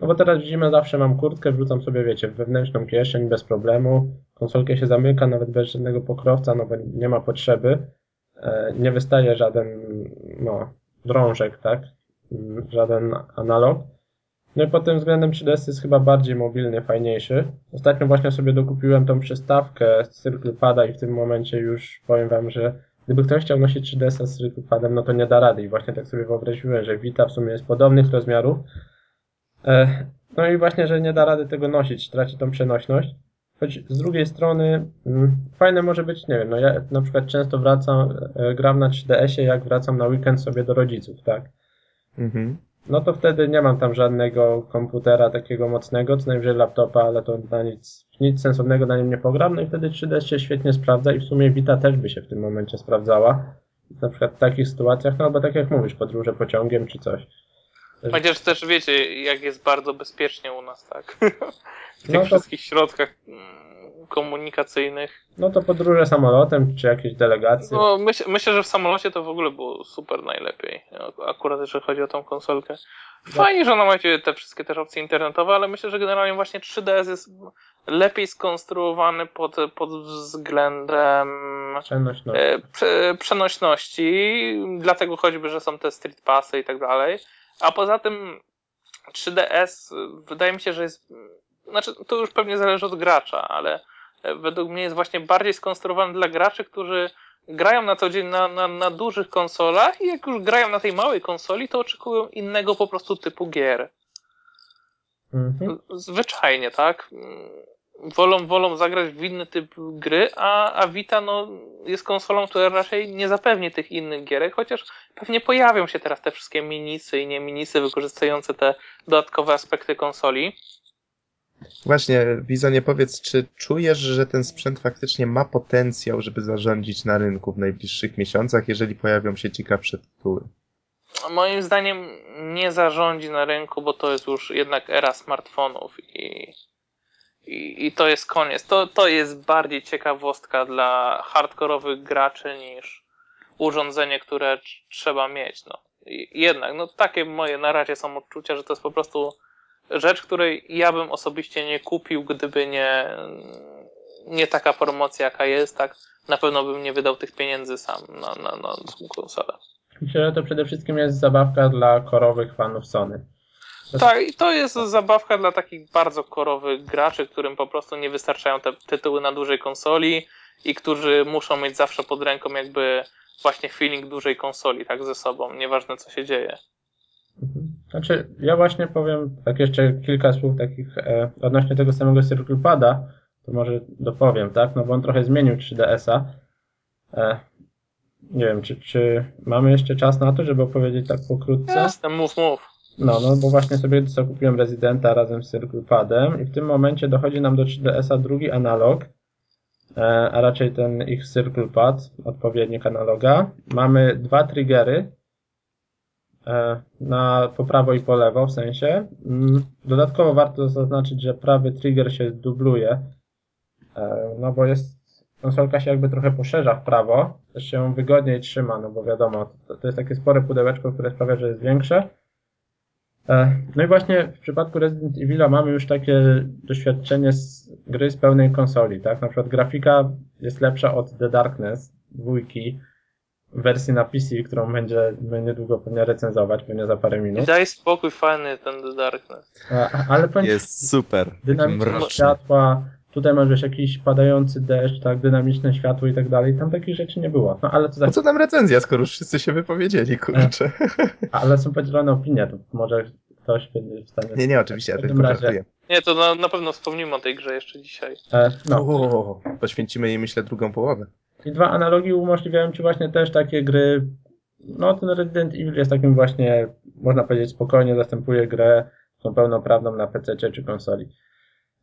No bo teraz w zimę zawsze mam kurtkę, wrzucam sobie, wiecie, w wewnętrzną kieszeń bez problemu. Konsolkę się zamyka, nawet bez żadnego pokrowca, no bo nie ma potrzeby. E, Nie wystaje żaden, no, drążek, tak? Mm, Żaden analog. No i pod tym względem 3DS jest chyba bardziej mobilny, fajniejszy. Ostatnio właśnie sobie dokupiłem tą przystawkę z CirclePada i w tym momencie już powiem wam, że gdyby ktoś chciał nosić 3DS z CirclePadem, no to nie da rady. I właśnie tak sobie wyobraziłem, że Vita w sumie jest podobnych rozmiarów. E, No i właśnie, że nie da rady tego nosić, traci tą przenośność. Choć z drugiej strony mm, fajne może być, nie wiem, no ja na przykład często wracam, e, gram na 3DS-ie, jak wracam na weekend sobie do rodziców, tak? Mhm. No to wtedy nie mam tam żadnego komputera takiego mocnego, co najwyżej laptopa, ale to na nic, nic sensownego na nim nie pogram, no i wtedy 3DS się świetnie sprawdza i w sumie Vita też by się w tym momencie sprawdzała. Na przykład w takich sytuacjach, no albo tak jak mówisz, podróże pociągiem czy coś. Chociaż też wiecie, jak jest bardzo bezpiecznie u nas, tak? [laughs] W tych No to- wszystkich środkach mm, komunikacyjnych. No to podróże samolotem czy jakieś delegacje. No, myśl, myślę, że w samolocie to w ogóle było super najlepiej. Akurat jeżeli chodzi o tą konsolkę. Fajnie, że ona ma te wszystkie też opcje internetowe, ale myślę, że generalnie właśnie 3DS jest lepiej skonstruowany pod, pod względem Przenośność. e, prze, przenośności, dlatego choćby, że są te street passy i tak dalej. A poza tym 3DS y, wydaje mi się, że jest, znaczy to już pewnie zależy od gracza, ale e, według mnie jest właśnie bardziej skonstruowany dla graczy, którzy grają na co dzień na, na, na dużych konsolach i jak już grają na tej małej konsoli, to oczekują innego po prostu typu gier. Mhm. Zwyczajnie, tak? Wolą, wolą zagrać w inny typ gry, a, a Vita no, jest konsolą, która raczej nie zapewni tych innych gierek, chociaż pewnie pojawią się teraz te wszystkie minisy i nie minisy wykorzystujące te dodatkowe aspekty konsoli. Właśnie, Bizonie, powiedz, czy czujesz, że ten sprzęt faktycznie ma potencjał, żeby zarządzić na rynku w najbliższych miesiącach, jeżeli pojawią się ciekawsze tytuły? Moim zdaniem nie zarządzi na rynku, bo to jest już jednak era smartfonów i, i, to jest koniec. To, to jest bardziej ciekawostka dla hardkorowych graczy niż urządzenie, które tr- trzeba mieć. No. Jednak, no takie moje na razie są odczucia, że to jest po prostu rzecz, której ja bym osobiście nie kupił, gdyby nie, nie taka promocja, jaka jest, tak na pewno bym nie wydał tych pieniędzy sam na, na, na konsolę. Myślę, że to przede wszystkim jest zabawka dla korowych fanów Sony. Tak, i to jest zabawka dla takich bardzo korowych graczy, którym po prostu nie wystarczają te tytuły na dużej konsoli i którzy muszą mieć zawsze pod ręką jakby właśnie feeling dużej konsoli, tak ze sobą, nieważne co się dzieje. Mhm. Znaczy, ja właśnie powiem tak jeszcze kilka słów takich e, odnośnie tego samego CirclePada, to może dopowiem, tak? No bo on trochę zmienił 3DS-a. E, nie wiem, czy, czy mamy jeszcze czas na to, żeby opowiedzieć tak pokrótce? Jasne, mów, mów. No, no bo właśnie sobie zakupiłem Residenta razem z CirclePadem i w tym momencie dochodzi nam do 3DS-a drugi analog, e, a raczej ten ich CirclePad, odpowiednik analoga. Mamy dwa triggery e, na po prawo i po lewo w sensie. Mm, Dodatkowo warto zaznaczyć, że prawy trigger się dubluje, e, no bo jest konsolka się jakby trochę poszerza w prawo, też się wygodniej trzyma, no bo wiadomo, to, to jest takie spore pudełeczko, które sprawia, że jest większe. E, No i właśnie w przypadku Resident Evil'a mamy już takie doświadczenie z gry z pełnej konsoli, tak? Na przykład grafika jest lepsza od The Darkness dwójki w wersji na PC, którą będziemy niedługo pewnie recenzować, pewnie za parę minut. daj spokój, fajny ten The Darkness. E, Ale powiem ci, Jest super. Mroczny. światła, tutaj masz wiesz, jakiś padający deszcz, tak, dynamiczne światło i tak dalej, tam takich rzeczy nie było. No ale to Po co nam recenzja, skoro już wszyscy się wypowiedzieli, kurczę? ale są podzielone opinie, to może ktoś będzie w stanie... Nie, nie, oczywiście, ja tylko razie- żartuję. Nie, to na, na pewno wspomnimy o tej grze jeszcze dzisiaj. E, No, O, poświęcimy jej, myślę, drugą połowę. I dwa analogi umożliwiają ci właśnie też takie gry. No, ten Resident Evil jest takim właśnie, można powiedzieć, spokojnie zastępuje grę tą pełnoprawną na PC czy konsoli.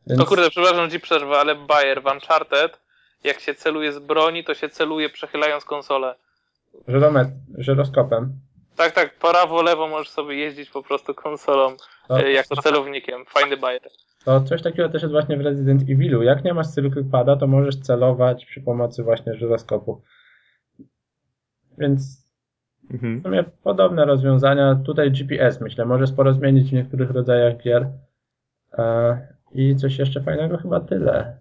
Więc, O kurde, przepraszam ci przerwę, ale Bayer w Uncharted, jak się celuje z broni, to się celuje przechylając konsolę. żyromet, żyroskopem. Tak, tak, prawo, lewo możesz sobie jeździć po prostu konsolą To, e, jako celownikiem. Fajny bajer. to coś takiego też jest właśnie w Resident Evilu. Jak nie masz pada, to możesz celować przy pomocy właśnie żyroskopu. Więc Mhm. w sumie podobne rozwiązania. Tutaj GPS myślę, może sporo zmienić w niektórych rodzajach gier. I coś jeszcze fajnego chyba tyle.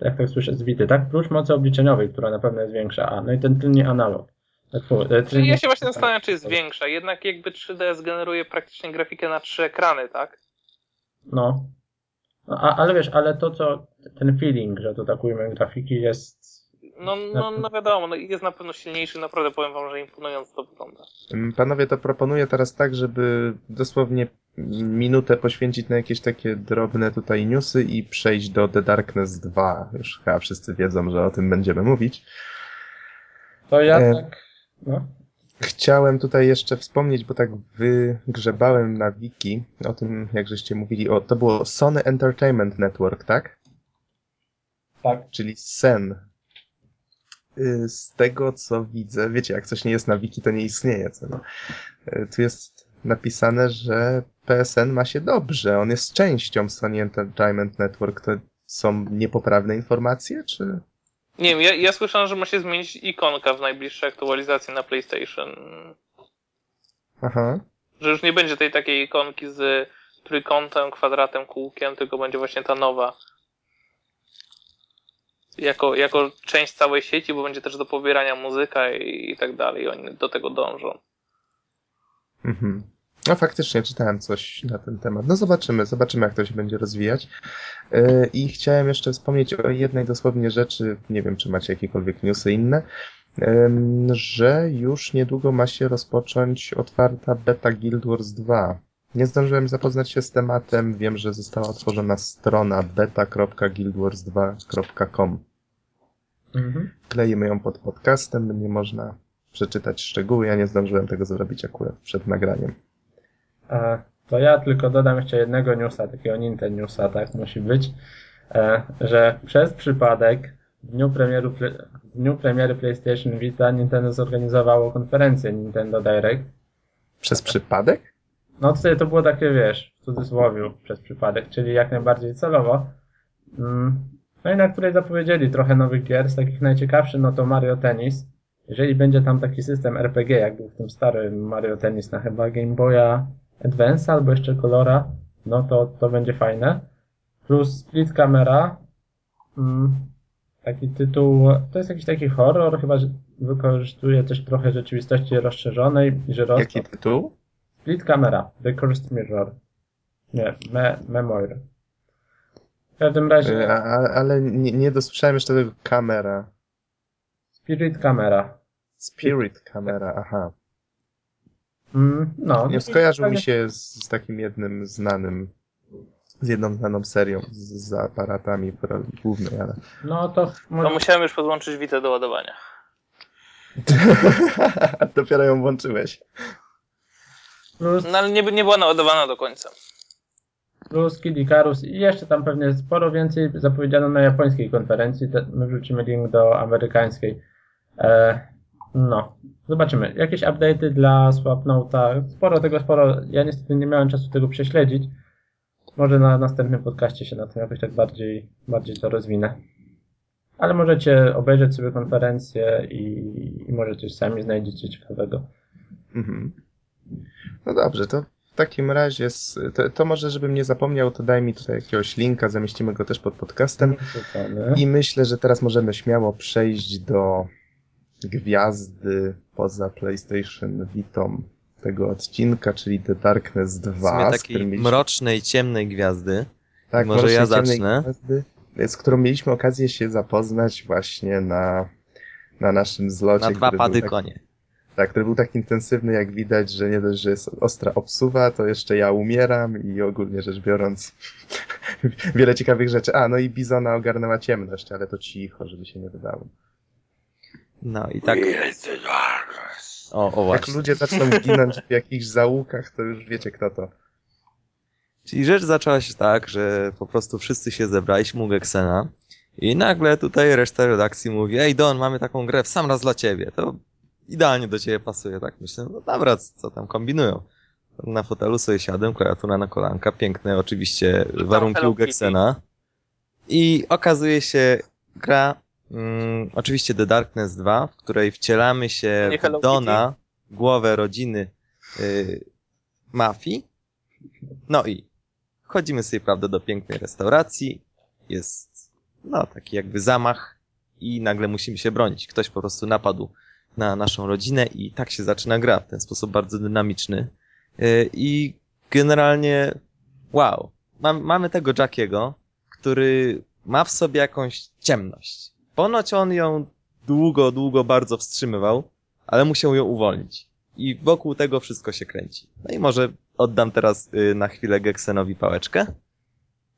Jak tak słyszę z Wity, tak? Prócz mocy obliczeniowej, która na pewno jest większa. A, no i ten tylny analog. E, Czyli ja się właśnie zastanawiam, czy jest większa. Jednak jakby 3DS generuje praktycznie grafikę na trzy ekrany, tak? No. no a, ale wiesz, ale to co, ten feeling, że to tak ujmę grafiki jest... No, no, no wiadomo, no, jest na pewno silniejszy, naprawdę powiem wam, że imponująco to wygląda. Panowie, to proponuję teraz tak, żeby dosłownie minutę poświęcić na jakieś takie drobne tutaj newsy i przejść do The Darkness 2. Już chyba wszyscy wiedzą, że o tym będziemy mówić. To ja E, tak... No. Chciałem tutaj jeszcze wspomnieć, bo tak wygrzebałem na wiki o tym, jak żeście mówili, o, to było Sony Entertainment Network, tak? Tak. Czyli SEN. Y, Z tego, co widzę, wiecie, jak coś nie jest na wiki, to nie istnieje. Co? Y, Tu jest napisane, że PSN ma się dobrze. On jest częścią Sony Entertainment Network. To są niepoprawne informacje, czy... Nie wiem, ja, ja słyszałem, że ma się zmienić ikonka w najbliższej aktualizacji na PlayStation. Aha. Że już nie będzie tej takiej ikonki z trójkątem, kwadratem, kółkiem, tylko będzie właśnie ta nowa. Jako, jako część całej sieci, bo będzie też do pobierania muzyka i, i tak dalej. Oni do tego dążą. Mhm. No faktycznie czytałem coś na ten temat. No zobaczymy, zobaczymy jak to się będzie rozwijać. Yy, I chciałem jeszcze wspomnieć o jednej dosłownie rzeczy, nie wiem czy macie jakiekolwiek newsy inne, że już niedługo ma się rozpocząć otwarta beta Guild Wars 2. Nie zdążyłem zapoznać się z tematem, wiem, że została otworzona strona beta.guildwars2.com. Mhm. Klejemy ją pod podcastem, będzie można przeczytać szczegóły. Ja nie zdążyłem tego zrobić akurat przed nagraniem. E, to ja tylko dodam jeszcze jednego newsa, takiego Nintendo newsa, tak musi być, e, że przez przypadek w dniu, premieru, w dniu premiery PlayStation Vita Nintendo zorganizowało konferencję Nintendo Direct. Przez przypadek? No tutaj to było takie, wiesz, w cudzysłowie przez przypadek, czyli jak najbardziej celowo. Mm, No i na której zapowiedzieli trochę nowych gier, z takich najciekawszych, no to Mario Tennis. Jeżeli będzie tam taki system RPG, jak był w tym starym Mario Tennis na chyba Game Boya Advance albo jeszcze Colora, no to to będzie fajne. Plus Split Camera, mm, taki tytuł, to jest jakiś taki horror, chyba że wykorzystuje też trochę rzeczywistości rozszerzonej że Jaki tytuł? Split Camera, The Cursed Mirror. Nie, me, Memoir. W każdym razie a- a- Ale nie, nie dosłyszałem jeszcze tego kamera. Spirit Camera. Spirit kamera, aha. Mm, no. Nie skojarzył mi się z, z takim jednym znanym, z jedną znaną serią z, z aparatami głównej, ale... No to No musiałem już podłączyć Witę do ładowania. [laughs] Dopiero ją włączyłeś. Plus, No ale nie, nie była naładowana do końca. plus Kid Icarus i jeszcze tam pewnie sporo więcej zapowiedziano na japońskiej konferencji. My wrzucimy link do amerykańskiej. E, no, zobaczymy. Jakieś update'y dla Swapnote'a. Sporo tego, sporo. Ja niestety nie miałem czasu tego prześledzić. Może na następnym podcaście się na tym jakoś tak bardziej, bardziej to rozwinę. Ale możecie obejrzeć sobie konferencję i, i może coś sami znajdziecie ciekawego. Mhm. No dobrze, to w takim razie, to, to może żebym nie zapomniał, to daj mi tutaj jakiegoś linka, zamieścimy go też pod podcastem. I myślę, że teraz możemy śmiało przejść do gwiazdy poza PlayStation Vitą tego odcinka, czyli The Darkness 2. W sumie z takiej mieliśmy- mrocznej, ciemnej gwiazdy. tak, może mrocznej, ja zacznę. Gwiazdy, z którą mieliśmy okazję się zapoznać właśnie na, na naszym zlocie. Na dwa pady tak- konie. Tak, który był tak intensywny, jak widać, że nie dość, że jest ostra obsuwa, to jeszcze ja umieram i ogólnie rzecz biorąc [laughs] wiele ciekawych rzeczy. A, no i Bizona ogarnęła ciemność, ale to cicho, żeby się nie wydało. No i tak. O, o Jak ludzie zaczną ginąć w jakichś zaułkach, to już wiecie kto to. Czyli rzecz zaczęła się tak, że po prostu wszyscy się zebraliśmy u Geksena i nagle tutaj reszta redakcji mówi Ej Don, mamy taką grę w sam raz dla ciebie. To idealnie do ciebie pasuje, tak? Myślę, no dobra, co tam kombinują. Na fotelu sobie siadłem, klawiatura na kolanka, piękne oczywiście warunki u Gexena. I okazuje się gra, mm, oczywiście The Darkness 2, w której wcielamy się Nie w Dona, głowę rodziny y, mafii. No i wchodzimy sobie, prawda, do pięknej restauracji. Jest, no, taki jakby zamach i nagle musimy się bronić. Ktoś po prostu napadł na naszą rodzinę i tak się zaczyna gra w ten sposób bardzo dynamiczny. Y, I generalnie, wow, mam, mamy tego Jackiego, który ma w sobie jakąś ciemność. Ponoć on ją długo, długo bardzo wstrzymywał, ale musiał ją uwolnić. I wokół tego wszystko się kręci. No i może oddam teraz y, na chwilę Geksenowi pałeczkę.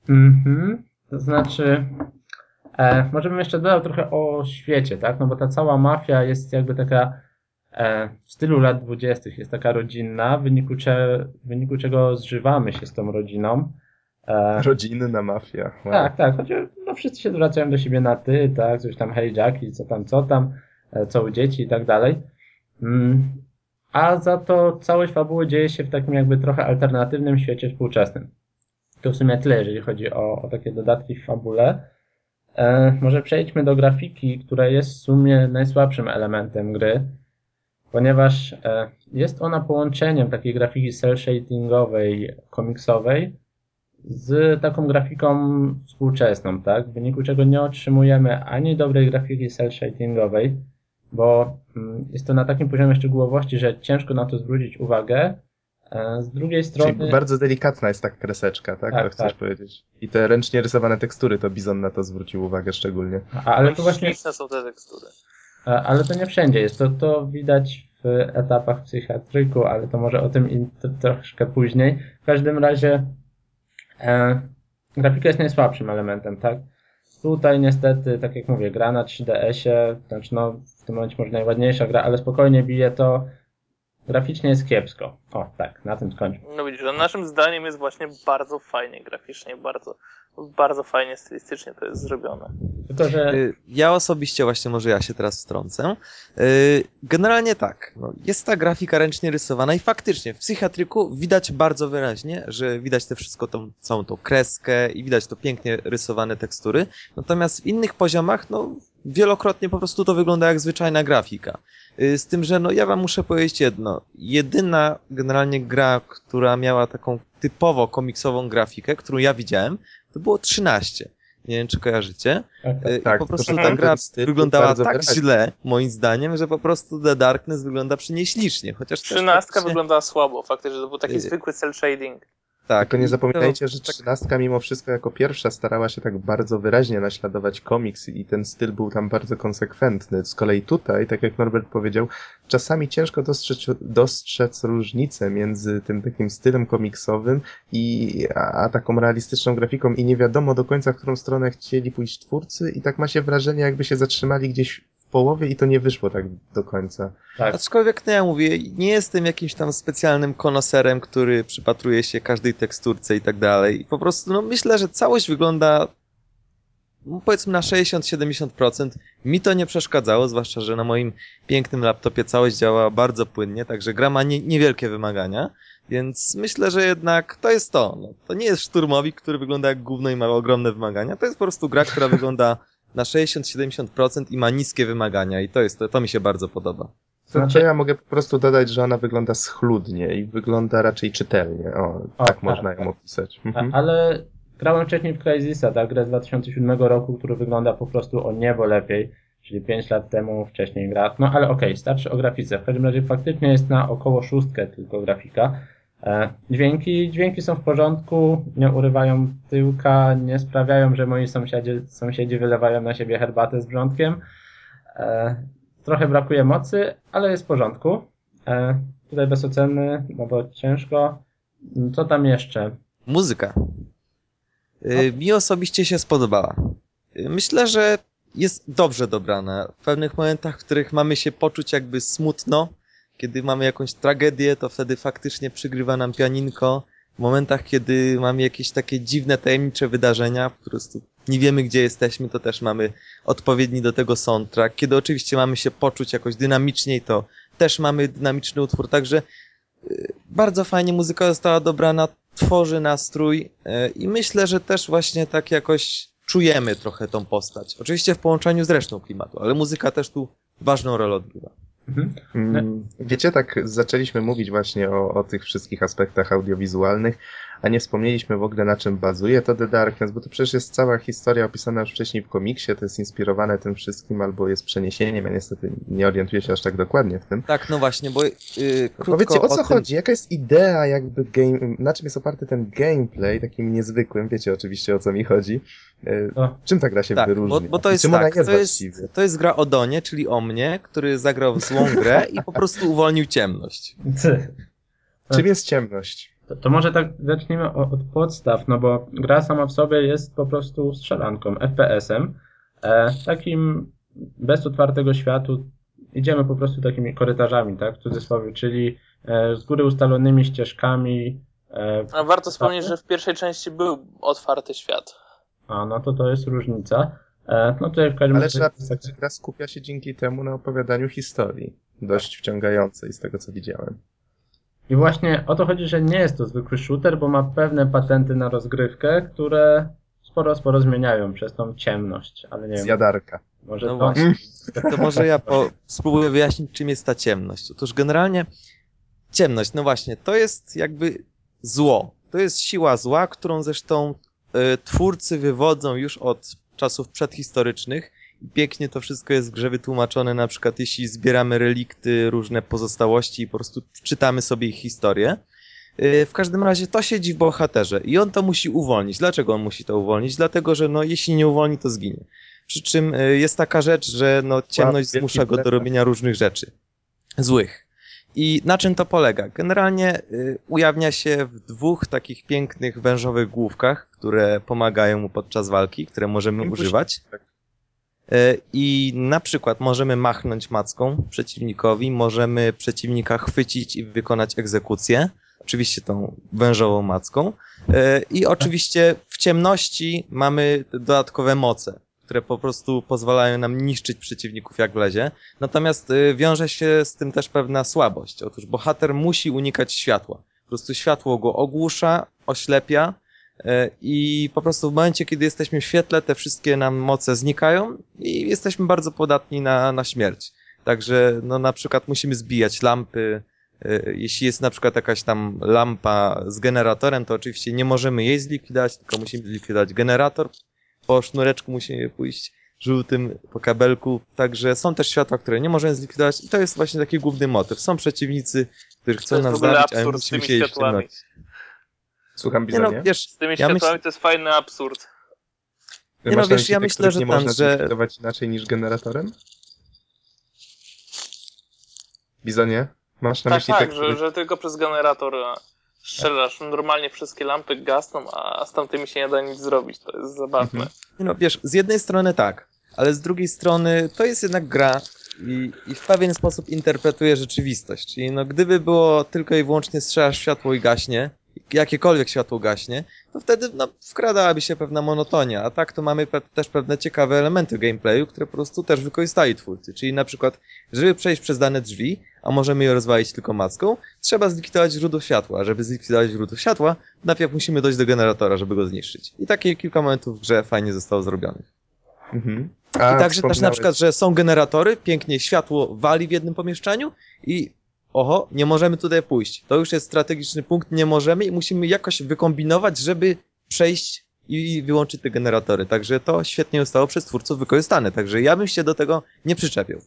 Mhm. To znaczy, e, może bym jeszcze dodał trochę o świecie, tak? No bo ta cała mafia jest jakby taka e, w stylu lat dwudziestych, jest taka rodzinna, w wyniku, cze, w wyniku czego zżywamy się z tą rodziną. E, Rodzinna mafia. Wow. tak, tak, choć no, wszyscy się zwracają do siebie na ty, tak, coś tam hej Jackie, co tam, co tam, e, co u dzieci i tak dalej. Mm. A za to całość fabuły dzieje się w takim jakby trochę alternatywnym świecie współczesnym. To w sumie tyle, jeżeli chodzi o, o takie dodatki w fabule. E, może przejdźmy do grafiki, która jest w sumie najsłabszym elementem gry, ponieważ e, jest ona połączeniem takiej grafiki cel-shadingowej, komiksowej z taką grafiką współczesną, tak? W wyniku czego nie otrzymujemy ani dobrej grafiki cel-shadingowej, bo mm, jest to na takim poziomie szczegółowości, że ciężko na to zwrócić uwagę. E, Z drugiej strony. Czyli bardzo delikatna jest ta kreseczka, tak? Tak, to chcesz tak. powiedzieć. I te ręcznie rysowane tekstury, to Bizon na to zwrócił uwagę szczególnie. A- Ale to właśnie. Śliczne są te tekstury. E, Ale to nie wszędzie jest. To, to widać w etapach psychiatryku, ale to może o tym to, troszkę później. W każdym razie grafika jest najsłabszym elementem, tak? Tutaj niestety, tak jak mówię, gra na 3DS-ie, znaczy no w tym momencie może najładniejsza gra, ale spokojnie bije to. Graficznie jest kiepsko. O, tak, na tym skończmy. No widzisz, że naszym zdaniem jest właśnie bardzo fajnie graficznie, bardzo, bardzo fajnie stylistycznie to jest zrobione. Tylko, że Y, Ja osobiście właśnie może ja się teraz wtrącę. Y, Generalnie tak, no, jest ta grafika ręcznie rysowana i faktycznie w psychiatryku widać bardzo wyraźnie, że widać te wszystko, tą, całą tą kreskę i widać to pięknie rysowane tekstury. Natomiast w innych poziomach, no wielokrotnie po prostu to wygląda jak zwyczajna grafika. Y, Z tym, że no ja wam muszę powiedzieć jedno. Jedyna generalnie gra, która miała taką typowo komiksową grafikę, którą ja widziałem, to było 13. Nie wiem, czy kojarzycie. tak, tak. Y, Tak, I po prostu ta gra wyglądała tak wyraźny. źle, moim zdaniem, że po prostu The Darkness wygląda przy niej ślicznie. Chociaż też Trzynastka faktycznie- wyglądała słabo, faktycznie, to był taki Y, zwykły cel shading. Tak, nie i zapominajcie, że tak, trzynastka mimo wszystko jako pierwsza starała się tak bardzo wyraźnie naśladować komiks i ten styl był tam bardzo konsekwentny. Z kolei tutaj, tak jak Norbert powiedział, czasami ciężko dostrzec, dostrzec różnicę między tym takim stylem komiksowym i a, a taką realistyczną grafiką i nie wiadomo do końca, w którą stronę chcieli pójść twórcy i tak ma się wrażenie, jakby się zatrzymali gdzieś połowie i to nie wyszło tak do końca. tak. Aczkolwiek, no ja mówię, nie jestem jakimś tam specjalnym konoserem, który przypatruje się każdej teksturce i tak dalej. I po prostu, no myślę, że całość wygląda no, powiedzmy na 60-70%. Mi to nie przeszkadzało, zwłaszcza, że na moim pięknym laptopie całość działa bardzo płynnie, także gra ma nie, niewielkie wymagania. Więc myślę, że jednak to jest to. No, to nie jest szturmowik, który wygląda jak gówno i ma ogromne wymagania. To jest po prostu gra, która wygląda [laughs] na 60-70% i ma niskie wymagania i to jest to, to mi się bardzo podoba. To, Znaczy- to ja mogę po prostu dodać, że ona wygląda schludnie i wygląda raczej czytelnie. O, O, tak tak, można ją tak. opisać. A, Mhm. ale grałem wcześniej w Crysisa, tak, grę z 2007 roku, który wygląda po prostu o niebo lepiej, czyli 5 lat temu wcześniej gra. No ale okej, starczy o grafice. W każdym razie faktycznie jest na około szóstkę tylko grafika. E, dźwięki, dźwięki są w porządku, nie urywają tyłka, nie sprawiają, że moi sąsiedzi, sąsiedzi wylewają na siebie herbatę z wrzątkiem. E, trochę brakuje mocy, ale jest w porządku. E, tutaj bez oceny, no bo ciężko. Co tam jeszcze? Muzyka. Y, Mi osobiście się spodobała. Myślę, że jest dobrze dobrana. W pewnych momentach, w których mamy się poczuć jakby smutno, kiedy mamy jakąś tragedię, to wtedy faktycznie przygrywa nam pianinko. W momentach, kiedy mamy jakieś takie dziwne, tajemnicze wydarzenia, po prostu nie wiemy gdzie jesteśmy, to też mamy odpowiedni do tego soundtrack. Kiedy oczywiście mamy się poczuć jakoś dynamiczniej, to też mamy dynamiczny utwór, także y, bardzo fajnie muzyka została dobrana, tworzy nastrój y, i myślę, że też właśnie tak jakoś czujemy trochę tą postać. Oczywiście w połączeniu z resztą klimatu, ale muzyka też tu ważną rolę odgrywa. Mhm. Mm, Wiecie, tak zaczęliśmy mówić właśnie o, o tych wszystkich aspektach audiowizualnych, a nie wspomnieliśmy w ogóle na czym bazuje to The Darkness, bo to przecież jest cała historia opisana już wcześniej w komiksie, to jest inspirowane tym wszystkim albo jest przeniesieniem, ja niestety nie orientuję się aż tak dokładnie w tym. Tak, no właśnie, bo yy, Powiedzcie, o co tym... chodzi? Jaka jest idea jakby game, na czym jest oparty ten gameplay, takim niezwykłym, wiecie oczywiście o co mi chodzi. No. Czym ta gra się Tak, wyróżnia? bo, bo to jest czym tak, ona jest to jest, to jest gra o Donie, czyli o mnie, który zagrał w złą grę i po prostu uwolnił ciemność. [laughs] Czym jest ciemność? To, to może tak zacznijmy od podstaw, no bo gra sama w sobie jest po prostu strzelanką, FPS-em, e, takim bez otwartego światu, idziemy po prostu takimi korytarzami, tak, w cudzysłowie, czyli e, z góry ustalonymi ścieżkami, e, A warto wspomnieć, że w pierwszej części był otwarty świat. a no to to jest różnica. E, no tutaj w każdym Ale razie trzeba tak- że gra skupia się dzięki temu na opowiadaniu historii. Dość wciągającej z tego, co widziałem. I właśnie o to chodzi, że nie jest to zwykły shooter, bo ma pewne patenty na rozgrywkę, które sporo, sporo zmieniają przez tą ciemność, ale nie wiem, Zjadarka. może No to... właśnie. [laughs] To może ja po, spróbuję wyjaśnić, czym jest ta ciemność. Otóż generalnie ciemność, no właśnie, to jest jakby zło. To jest siła zła, którą zresztą e, twórcy wywodzą już od czasów przedhistorycznych. Pięknie to wszystko jest w grze wytłumaczone, na przykład jeśli zbieramy relikty, różne pozostałości i po prostu czytamy sobie ich historię. E, W każdym razie to siedzi w bohaterze i on to musi uwolnić. Dlaczego on musi to uwolnić? Dlatego, że no, jeśli nie uwolni, to zginie. Przy czym y, jest taka rzecz, że no, ciemność zmusza go do robienia różnych rzeczy. Złych. I na czym to polega? Generalnie y, ujawnia się w dwóch takich pięknych wężowych główkach, które pomagają mu podczas walki, które możemy używać. Y, I na przykład możemy machnąć macką przeciwnikowi, możemy przeciwnika chwycić i wykonać egzekucję. Oczywiście tą wężową macką. Y, I oczywiście w ciemności mamy dodatkowe moce, które po prostu pozwalają nam niszczyć przeciwników jak wlezie. Natomiast y, wiąże się z tym też pewna słabość. Otóż bohater musi unikać światła. Po prostu światło go ogłusza, oślepia i po prostu w momencie, kiedy jesteśmy w świetle, te wszystkie nam moce znikają i jesteśmy bardzo podatni na, na śmierć. Także no na przykład musimy zbijać lampy. y, Jeśli jest na przykład jakaś tam lampa z generatorem, to oczywiście nie możemy jej zlikwidować, tylko musimy zlikwidować generator. Po sznureczku musimy pójść żółtym po kabelku. Także są też światła, które nie możemy zlikwidować i to jest właśnie taki główny motyw. Są przeciwnicy, którzy To chcą nas zabić, a my musimy w światłami. ciemności. Słucham, Nie Bizonie? no, wiesz, Z tymi Ja światłami myśl- to jest fajny absurd. Ty nie no, wiesz, ja myślę, że nie ten, można że- inaczej niż generatorem? Bizonie? Masz na Tak, myśli tak, te, że, że tylko przez generator e, strzelasz. Normalnie wszystkie lampy gasną, a z tamtymi się nie da nic zrobić. To jest zabawne. Mhm. No, wiesz, z jednej strony tak, ale z drugiej strony to jest jednak gra i, i w pewien sposób interpretuje rzeczywistość. Czyli no, gdyby było tylko i wyłącznie strzelasz światło i gaśnie, jakiekolwiek światło gaśnie, to wtedy no, wkradałaby się pewna monotonia. A tak to mamy pe też pewne ciekawe elementy gameplayu, które po prostu też wykorzystali twórcy. Czyli na przykład, żeby przejść przez dane drzwi, a możemy je rozwalić tylko macką, trzeba zlikwidować źródło światła. A żeby zlikwidować źródło światła, najpierw musimy dojść do generatora, żeby go zniszczyć. I takie kilka momentów w grze fajnie zostało zrobionych. Mhm. I A, także też na przykład, że są generatory, pięknie światło wali w jednym pomieszczeniu i oho, nie możemy tutaj pójść. To już jest strategiczny punkt, nie możemy i musimy jakoś wykombinować, żeby przejść i wyłączyć te generatory. Także to świetnie zostało przez twórców wykorzystane. Także ja bym się do tego nie przyczepił.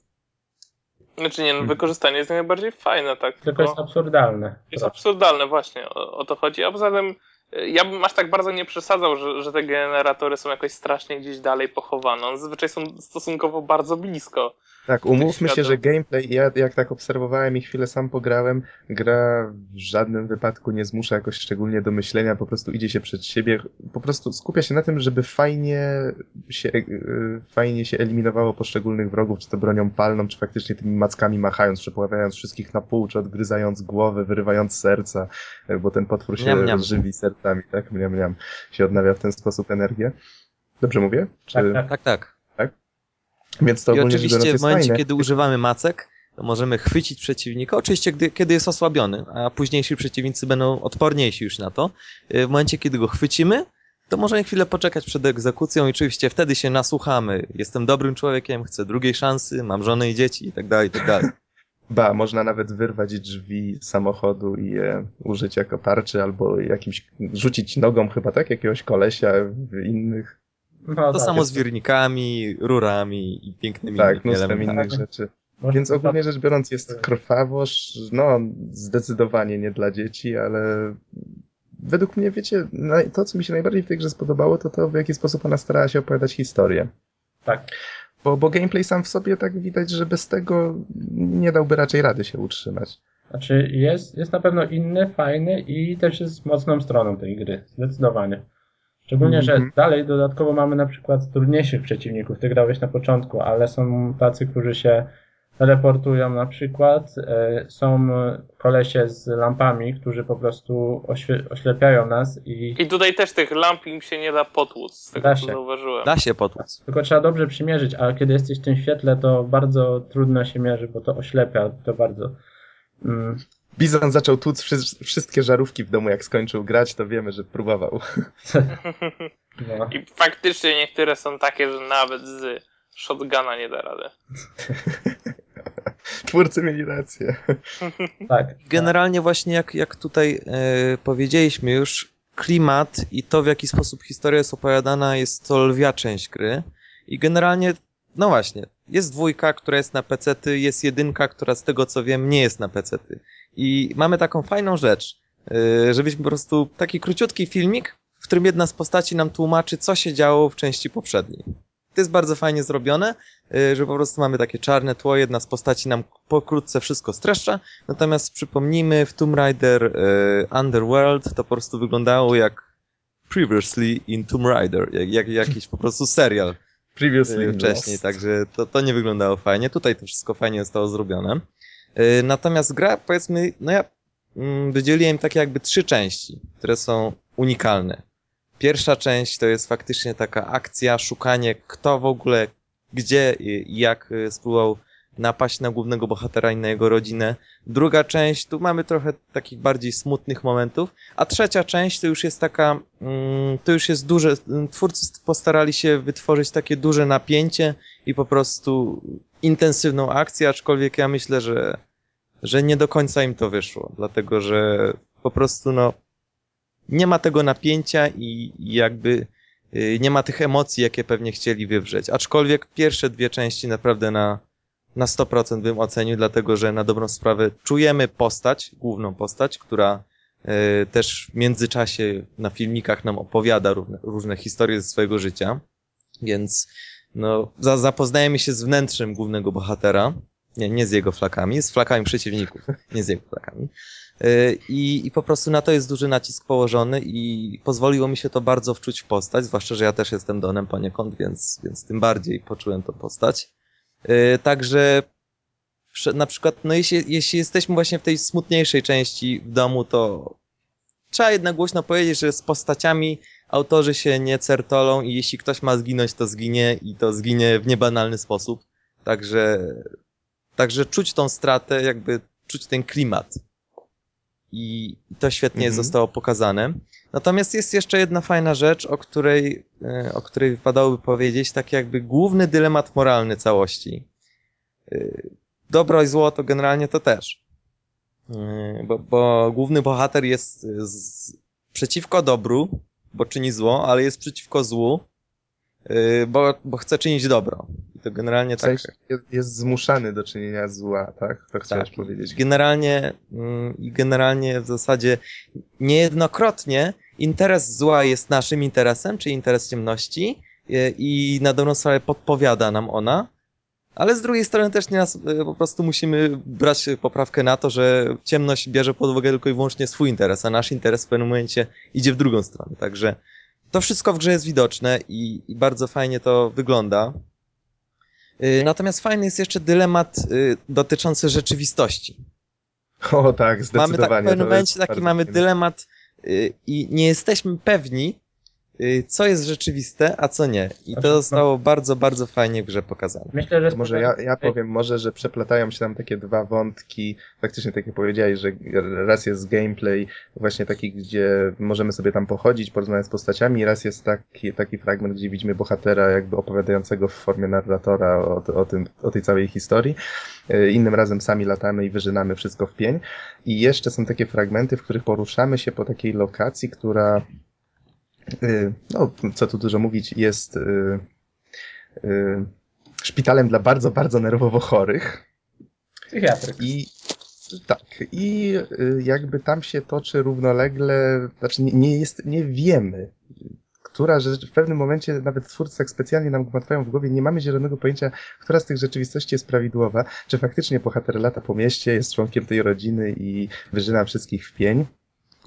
Znaczy nie, no, Mhm. wykorzystanie jest najbardziej fajne, tak? Tylko jest absurdalne. Jest absurdalne właśnie, o, o to chodzi. A poza tym y, ja bym aż tak bardzo nie przesadzał, że, że te generatory są jakoś strasznie gdzieś dalej pochowane. One zazwyczaj są stosunkowo bardzo blisko. Tak, umówmy się, że gameplay, ja jak tak obserwowałem i chwilę sam pograłem, gra w żadnym wypadku nie zmusza jakoś szczególnie do myślenia, po prostu idzie się przed siebie, po prostu skupia się na tym, żeby fajnie się, yy, fajnie się eliminowało poszczególnych wrogów, czy to bronią palną, czy faktycznie tymi mackami machając, przepławiając wszystkich na pół, czy odgryzając głowy, wyrywając serca, yy, bo ten potwór się Miam, miam. żywi sercami, tak? Miam, miam. Się odnawia w ten sposób energię. Dobrze mówię? Czy... Tak, tak. Tak, tak. Więc to I oczywiście w momencie, fajne. kiedy używamy macek, to możemy chwycić przeciwnika, oczywiście gdy, kiedy jest osłabiony, a późniejsi przeciwnicy będą odporniejsi już na to. Y, W momencie, kiedy go chwycimy, to możemy chwilę poczekać przed egzekucją i oczywiście wtedy się nasłuchamy. Jestem dobrym człowiekiem, chcę drugiej szansy, mam żonę i dzieci i tak dalej, i tak dalej. [laughs] Ba, można nawet wyrwać drzwi samochodu i je użyć jako tarczy albo jakimś, rzucić nogą chyba tak, jakiegoś kolesia w innych, No, To tak, samo jest- z wirnikami, rurami i pięknymi tak, mnóstwem elementami. innych rzeczy. Więc ogólnie rzecz biorąc jest krwawość, no zdecydowanie nie dla dzieci, ale według mnie, wiecie, to co mi się najbardziej w tej grze spodobało, to to w jaki sposób ona starała się opowiadać historię. Tak. Bo, bo gameplay sam w sobie tak widać, że bez tego nie dałby raczej rady się utrzymać. Znaczy jest, jest na pewno inny, fajny i też jest mocną stroną tej gry, zdecydowanie. Szczególnie, że Mhm. dalej dodatkowo mamy na przykład trudniejszych przeciwników, ty grałeś na początku, ale są tacy, którzy się teleportują na przykład, e, są kolesie z lampami, którzy po prostu oświe- oślepiają nas i I tutaj też tych lamp im się nie da potłuc, z tego Da co się. zauważyłem. Da się potłuc. tylko trzeba dobrze przymierzyć, a kiedy jesteś w tym świetle, to bardzo trudno się mierzy, bo to oślepia to bardzo. Mm, Bizon zaczął tłuc wszy- wszystkie żarówki w domu, jak skończył grać, to wiemy, że próbował. [laughs] no. I faktycznie niektóre są takie, że nawet z shotguna nie da rady. [laughs] Twórcy mieli rację. [laughs] Tak. Generalnie właśnie jak, jak tutaj e, powiedzieliśmy już, klimat i to w jaki sposób historia jest opowiadana jest to lwia część gry i generalnie, no właśnie, jest dwójka, która jest na pecety, jest jedynka, która z tego co wiem nie jest na pecety i mamy taką fajną rzecz, e, żebyśmy po prostu taki króciutki filmik, w którym jedna z postaci nam tłumaczy co się działo w części poprzedniej. To jest bardzo fajnie zrobione, e, że po prostu mamy takie czarne tło, jedna z postaci nam pokrótce wszystko streszcza, Natomiast przypomnijmy, w Tomb Raider e, Underworld to po prostu wyglądało jak Previously in Tomb Raider, jak, jak jakiś po prostu serial [laughs] Previously wcześniej, Lost. także to, to nie wyglądało fajnie. Tutaj to wszystko fajnie zostało zrobione. E, Natomiast gra, powiedzmy, no ja mm, wydzieliłem takie jakby trzy części, które są unikalne. Pierwsza część to jest faktycznie taka akcja, szukanie kto w ogóle, gdzie i jak e, spróbował napaść na głównego bohatera i na jego rodzinę. Druga część, tu mamy trochę takich bardziej smutnych momentów, a trzecia część to już jest taka, mm, to już jest duże, twórcy postarali się wytworzyć takie duże napięcie i po prostu intensywną akcję, aczkolwiek ja myślę, że, że nie do końca im to wyszło, dlatego że po prostu no, nie ma tego napięcia i, jakby y, nie ma tych emocji, jakie pewnie chcieli wywrzeć. Aczkolwiek pierwsze dwie części naprawdę na, na 100% bym ocenił, dlatego że na dobrą sprawę czujemy postać, główną postać, która e, też w międzyczasie na filmikach nam opowiada różne, różne historie ze swojego życia. Więc no, za, zapoznajemy się z wnętrzem głównego bohatera. Nie, nie z jego flakami, z flakami przeciwników, [laughs] nie z jego flakami. E, I, I po prostu na to jest duży nacisk położony i pozwoliło mi się to bardzo wczuć w postać, zwłaszcza, że ja też jestem Donem poniekąd, więc, więc tym bardziej poczułem tą postać. Yy, Także na przykład, no jeśli, jeśli jesteśmy właśnie w tej smutniejszej części w domu, to trzeba jednak głośno powiedzieć, że z postaciami autorzy się nie certolą i jeśli ktoś ma zginąć, to zginie i to zginie w niebanalny sposób. Także, także czuć tą stratę, jakby czuć ten klimat. I to świetnie Mhm. zostało pokazane. Natomiast jest jeszcze jedna fajna rzecz, o której, e, o której wypadałoby powiedzieć, tak jakby główny dylemat moralny całości. E, Dobro i zło to generalnie to też. E, Bo, bo główny bohater jest z, przeciwko dobru, bo czyni zło, ale jest przeciwko złu, bo, bo chce czynić dobro. I to generalnie W tak. sensie jest, jest zmuszany do czynienia zła, tak? To chciałeś Tak. powiedzieć. Generalnie, mm, i generalnie w zasadzie niejednokrotnie interes zła jest naszym interesem, czyli interes ciemności e, i na dobrą sprawę podpowiada nam ona, ale z drugiej strony też nie nas, e, po prostu musimy brać poprawkę na to, że ciemność bierze pod uwagę tylko i wyłącznie swój interes, a nasz interes w pewnym momencie idzie w drugą stronę. Także to wszystko w grze jest widoczne i, i bardzo fajnie to wygląda. E, Natomiast fajny jest jeszcze dylemat e, dotyczący rzeczywistości. O tak, Mamy zdecydowanie. tak, w pewnym momencie taki mamy dylemat y, i nie jesteśmy pewni, y, co jest rzeczywiste, a co nie. I to zostało bardzo, bardzo fajnie w grze pokazane. Myślę, że To może ja, ja powiem może, że przeplatają się tam takie dwa wątki, faktycznie tak jak powiedziałeś, że raz jest gameplay właśnie taki, gdzie możemy sobie tam pochodzić, porozmawiać z postaciami, raz jest taki, taki fragment, gdzie widzimy bohatera jakby opowiadającego w formie narratora o, o, tym, o tej całej historii. E, Innym razem sami latamy i wyżynamy wszystko w pień. I jeszcze są takie fragmenty, w których poruszamy się po takiej lokacji, która y, no, co tu dużo mówić, jest y, y, szpitalem dla bardzo, bardzo nerwowo chorych. psychiatryk. I tak, i y, jakby tam się toczy równolegle, znaczy nie, nie jest, nie wiemy, która rzecz, w pewnym momencie nawet twórcy tak specjalnie nam gmatwają w głowie, nie mamy zielonego pojęcia, która z tych rzeczywistości jest prawidłowa, czy faktycznie bohater lata po mieście, jest członkiem tej rodziny i wyżyna wszystkich w pień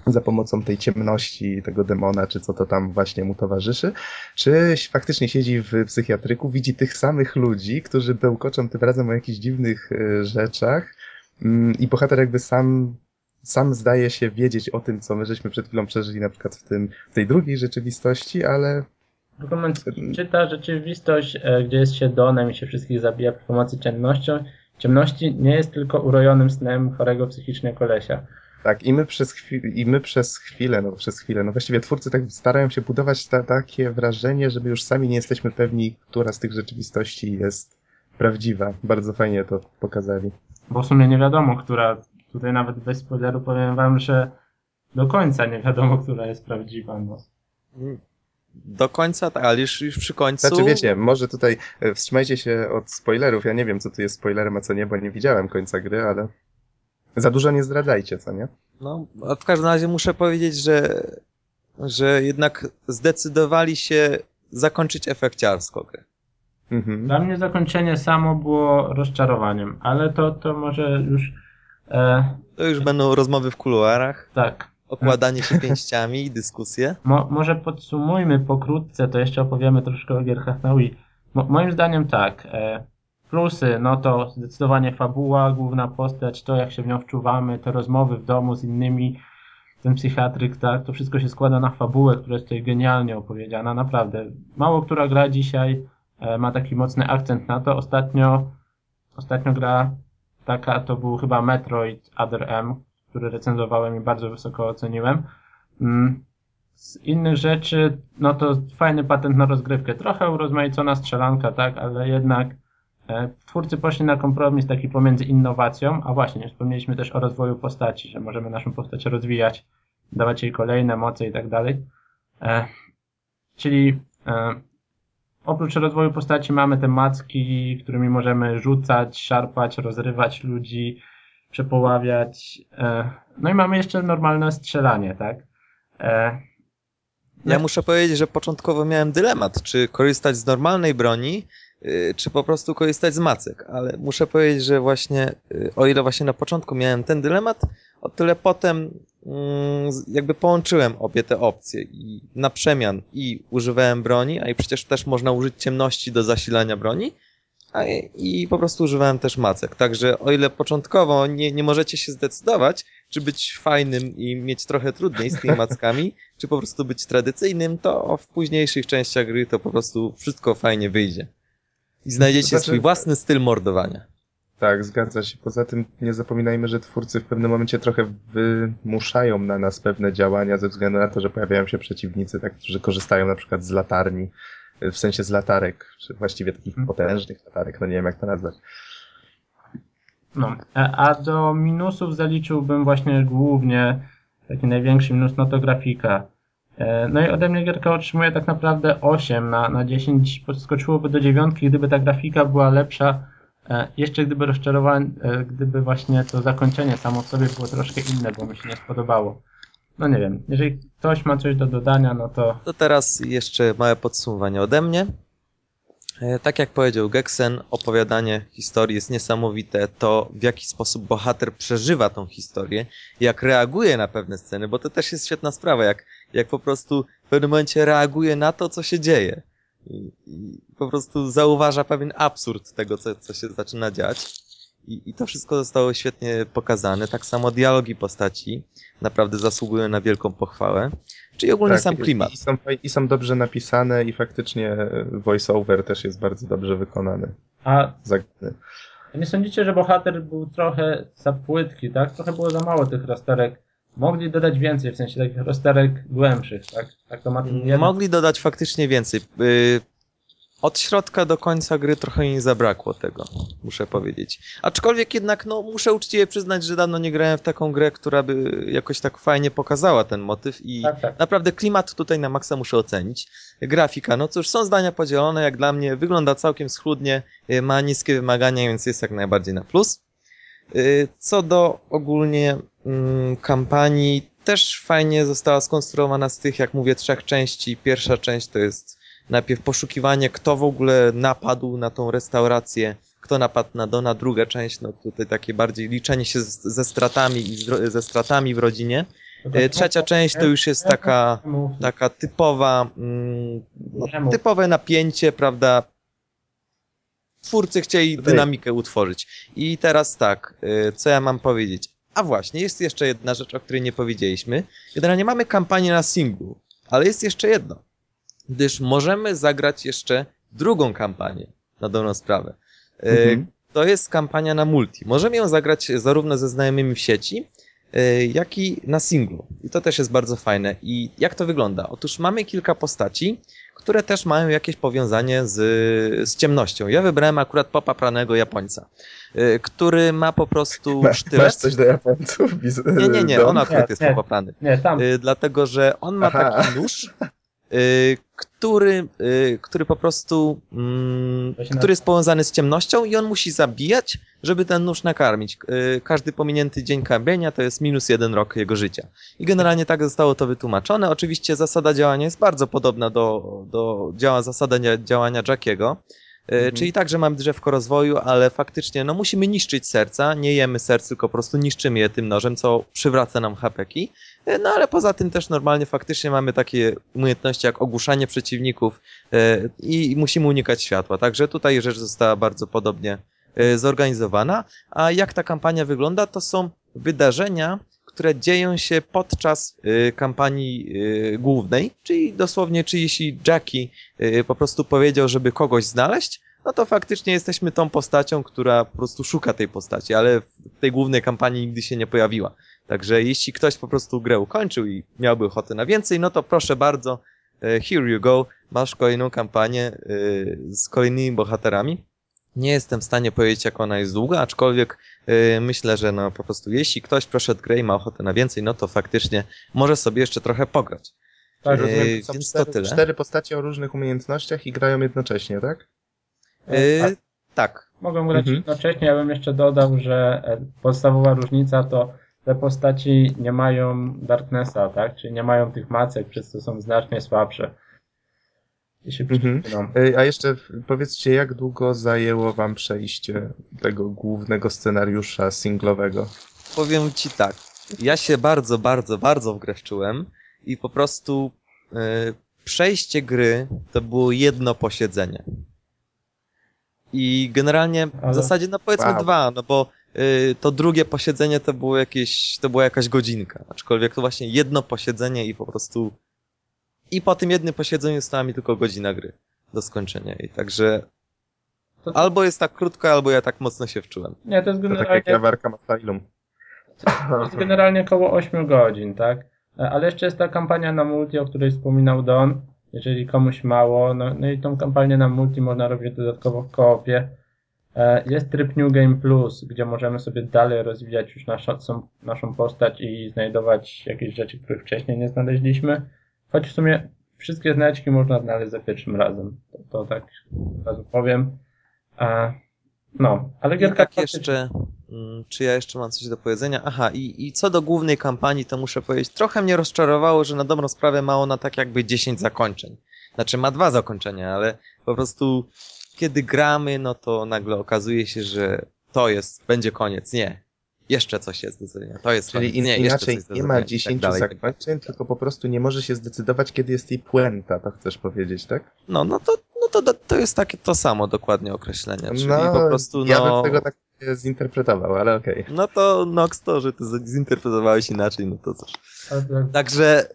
za pomocą tej ciemności, tego demona, czy co to tam właśnie mu towarzyszy, czy faktycznie siedzi w psychiatryku, widzi tych samych ludzi, którzy bełkoczą tym razem o jakichś dziwnych y, rzeczach mm, i bohater jakby sam sam zdaje się wiedzieć o tym, co my żeśmy przed chwilą przeżyli na przykład w, tym, w tej drugiej rzeczywistości, ale Dokument czyta rzeczywistość, e, gdzie jest się Donem i się wszystkich zabija przy pomocy. Ciemności nie jest tylko urojonym snem chorego psychicznie kolesia. Tak, i my przez, chwi- i my przez chwilę, no przez chwilę, no właściwie twórcy tak starają się budować ta, takie wrażenie, żeby już sami nie jesteśmy pewni, która z tych rzeczywistości jest prawdziwa. Bardzo fajnie to pokazali. Bo w sumie nie wiadomo, która. Tutaj nawet bez spoileru powiem wam, że do końca nie wiadomo, która jest prawdziwa. No. Do końca, tak, ale już, już przy końcu. Znaczy wiecie, może tutaj e, wstrzymajcie się od spoilerów, ja nie wiem, co tu jest spoilerem, a co nie, bo nie widziałem końca gry, ale za dużo nie zdradzajcie, co nie? No, a w każdym razie muszę powiedzieć, że, że jednak zdecydowali się zakończyć efekciarsko grę. Mhm. Dla mnie zakończenie samo było rozczarowaniem, ale to, to może już. E, To już będą rozmowy w kuluarach, tak. okładanie się pięściami i dyskusje. Mo, może podsumujmy pokrótce, to jeszcze opowiemy troszkę o gierkach na Wii. Mo, moim zdaniem tak. E, plusy, no to zdecydowanie fabuła, główna postać, to jak się w nią wczuwamy, te rozmowy w domu z innymi, ten psychiatryk, tak, to wszystko się składa na fabułę, która jest tutaj genialnie opowiedziana, naprawdę. Mało która gra dzisiaj e, ma taki mocny akcent na to. Ostatnio, ostatnio gra taka to był chyba Metroid Other M, który recenzowałem i bardzo wysoko oceniłem. Mm. Z innych rzeczy, no to fajny patent na rozgrywkę. Trochę urozmaicona strzelanka, tak, ale jednak twórcy poszli na kompromis taki pomiędzy innowacją, a właśnie, wspomnieliśmy też o rozwoju postaci, że możemy naszą postać rozwijać, dawać jej kolejne moce i tak dalej. E, czyli e, oprócz rozwoju postaci mamy te macki, którymi możemy rzucać, szarpać, rozrywać ludzi, przepoławiać. E, no i mamy jeszcze normalne strzelanie, tak? E, Ja muszę powiedzieć, że początkowo miałem dylemat, czy korzystać z normalnej broni, czy po prostu korzystać z macek, ale muszę powiedzieć, że właśnie, y, o ile właśnie na początku miałem ten dylemat, o tyle potem mm, jakby połączyłem obie te opcje i na przemian i używałem broni, a i przecież też można użyć ciemności do zasilania broni, a i, i po prostu używałem też macek. Także o ile początkowo nie, nie możecie się zdecydować, czy być fajnym i mieć trochę trudniej z tymi [laughs] mackami, czy po prostu być tradycyjnym, to w późniejszych częściach gry to po prostu wszystko fajnie wyjdzie. I znajdziecie Znaczy- swój własny styl mordowania. Tak, zgadza się. Poza tym nie zapominajmy, że twórcy w pewnym momencie trochę wymuszają na nas pewne działania ze względu na to, że pojawiają się przeciwnicy, tak, którzy korzystają na przykład z latarni, w sensie z latarek, czy właściwie takich Mhm. potężnych latarek, no nie wiem jak to nazwać. no. A, a do minusów zaliczyłbym właśnie głównie taki największy minus, no to grafika. E, No i ode mnie gierka otrzymuje tak naprawdę 8 na, na 10, podskoczyłoby do dziewiątki, gdyby ta grafika była lepsza. E, Jeszcze gdyby rozczarowanie, e, gdyby właśnie to zakończenie samo w sobie było troszkę inne, bo mi się nie spodobało. No nie wiem, jeżeli ktoś ma coś do dodania, no to To teraz jeszcze małe podsumowanie ode mnie. E, Tak jak powiedział Geksen, opowiadanie historii jest niesamowite. To w jaki sposób bohater przeżywa tą historię, jak reaguje na pewne sceny, bo to też jest świetna sprawa, jak, jak po prostu w pewnym momencie reaguje na to, co się dzieje. I, i po prostu zauważa pewien absurd tego, co, co się zaczyna dziać. I, I to wszystko zostało świetnie pokazane. Tak samo dialogi postaci naprawdę zasługują na wielką pochwałę. Czyli ogólnie sam Tak, i- klimat. I, są, I są dobrze napisane i faktycznie voice-over też jest bardzo dobrze wykonany. A Zagny. nie sądzicie, że bohater był trochę za płytki, tak? Trochę było za mało tych rozterek. Mogli dodać więcej, w sensie takich rozterek głębszych, tak? Tak to ma. Mogli dodać faktycznie więcej. Od środka do końca gry trochę mi zabrakło tego, muszę powiedzieć. Aczkolwiek jednak, no, muszę uczciwie przyznać, że dawno nie grałem w taką grę, która by jakoś tak fajnie pokazała ten motyw i Tak, tak. naprawdę klimat tutaj na maksa muszę ocenić. Grafika, no cóż, są zdania podzielone, jak dla mnie wygląda całkiem schludnie, y, ma niskie wymagania, więc jest jak najbardziej na plus. Y, Co do ogólnie mm, kampanii, też fajnie została skonstruowana z tych, jak mówię, trzech części. Pierwsza część to jest najpierw poszukiwanie, kto w ogóle napadł na tą restaurację, kto napadł na Dona. Druga część, no tutaj takie bardziej liczenie się z, ze stratami i z, ze stratami w rodzinie. Y, Trzecia część to już jest taka taka typowa, mm, no, typowe napięcie, prawda? Twórcy chcieli dynamikę utworzyć. I teraz tak, y, co ja mam powiedzieć? A właśnie, jest jeszcze jedna rzecz, o której nie powiedzieliśmy. Generalnie mamy kampanię na singlu, ale jest jeszcze jedno. Gdyż możemy zagrać jeszcze drugą kampanię na dobrą sprawę. Y, Mhm. To jest kampania na multi. Możemy ją zagrać zarówno ze znajomymi w sieci, y, jak i na singlu. I to też jest bardzo fajne. I jak to wygląda? Otóż mamy kilka postaci, które też mają jakieś powiązanie z, z ciemnością. Ja wybrałem akurat popapranego Japońca, y, który ma po prostu Masz, sztylet. masz coś do Japońców? Nie, nie, nie, on akurat Nie, jest popaprany. Nie, tam. Dlatego, że on ma Aha. taki nóż, który, y, który po prostu, mm, który jest powiązany z ciemnością i on musi zabijać, żeby ten nóż nakarmić. Y, każdy pominięty dzień karmienia to jest minus jeden rok jego życia. I generalnie tak zostało to wytłumaczone. Oczywiście zasada działania jest bardzo podobna do, do działa, zasada działania Jackiego. Y, Mhm. Czyli tak, że mamy drzewko rozwoju, ale faktycznie no, musimy niszczyć serca. Nie jemy serc, tylko po prostu niszczymy je tym nożem, co przywraca nam hapeki. E, No ale poza tym też normalnie faktycznie mamy takie umiejętności jak ogłuszanie przeciwników e, i musimy unikać światła. Także tutaj rzecz została bardzo podobnie e, zorganizowana. A jak ta kampania wygląda, to są wydarzenia, które dzieją się podczas e, kampanii e, głównej, czyli dosłownie, czy jeśli Jackie e, po prostu powiedział, żeby kogoś znaleźć, no to faktycznie jesteśmy tą postacią, która po prostu szuka tej postaci, ale w tej głównej kampanii nigdy się nie pojawiła. Także jeśli ktoś po prostu grę ukończył i miałby ochotę na więcej, no to proszę bardzo, here you go, masz kolejną kampanię z kolejnymi bohaterami. Nie jestem w stanie powiedzieć, jak ona jest długa, aczkolwiek e, myślę, że no po prostu jeśli ktoś przeszedł grę i ma ochotę na więcej, no to faktycznie może sobie jeszcze trochę pograć. Tak, Rozumiem, to są więc to cztery, tyle. cztery postacie o różnych umiejętnościach i grają jednocześnie, tak? E, tak. tak, Mogą grać Mhm. jednocześnie. Ja bym jeszcze dodał, że e, podstawowa różnica to te postaci nie mają Darknessa, tak? Czyli nie mają tych macek, przez co są znacznie słabsze. Mhm. Ej, A jeszcze w- powiedzcie, jak długo zajęło wam przejście tego głównego scenariusza singlowego? powiem ci tak. Ja się bardzo, bardzo, bardzo w grę wczułem i po prostu e, przejście gry to było jedno posiedzenie. I generalnie w Ale- zasadzie, no powiedzmy Wow. dwa, no bo e, to drugie posiedzenie to było jakieś, to była jakaś godzinka. Aczkolwiek to właśnie jedno posiedzenie i po prostu i po tym jednym posiedzeniu została mi tylko godzina gry do skończenia. I także To- albo jest tak krótko, albo ja tak mocno się wczułem. Nie, to jest To tak generalnie, jak ja w Arkham Asylum. to jest generalnie około 8 godzin, tak? Ale jeszcze jest ta kampania na multi, o której wspominał Don. Jeżeli komuś mało, no, no i tą kampanię na multi można robić dodatkowo w koopie. E, Jest tryb New Game Plus, gdzie możemy sobie dalej rozwijać już naszą, naszą postać i znajdować jakieś rzeczy, których wcześniej nie znaleźliśmy. Choć w sumie wszystkie znaczki można znaleźć za pierwszym razem. To, to tak od razu powiem. E, No, ale gierka tak jeszcze, mm, czy ja jeszcze mam coś do powiedzenia? Aha, i, i co do głównej kampanii, to muszę powiedzieć, trochę mnie rozczarowało, że na dobrą sprawę ma ona tak jakby 10 zakończeń. Znaczy ma dwa zakończenia, ale po prostu kiedy gramy, no to nagle okazuje się, że to jest, będzie koniec. Nie. Jeszcze coś jest do zrobienia. To jest Czyli in, Nie, inaczej nie ma i tak 10 dalej, i tak dalej. zakończeń, tylko po prostu nie może się zdecydować, kiedy jest jej puenta, to chcesz powiedzieć, tak? No, no to, no to, to jest takie to samo dokładnie określenie. Czyli no, po prostu, ja bym no... tego tak zinterpretował, ale okej. No to Nox to, że ty zinterpretowałeś inaczej, no to cóż. Także e,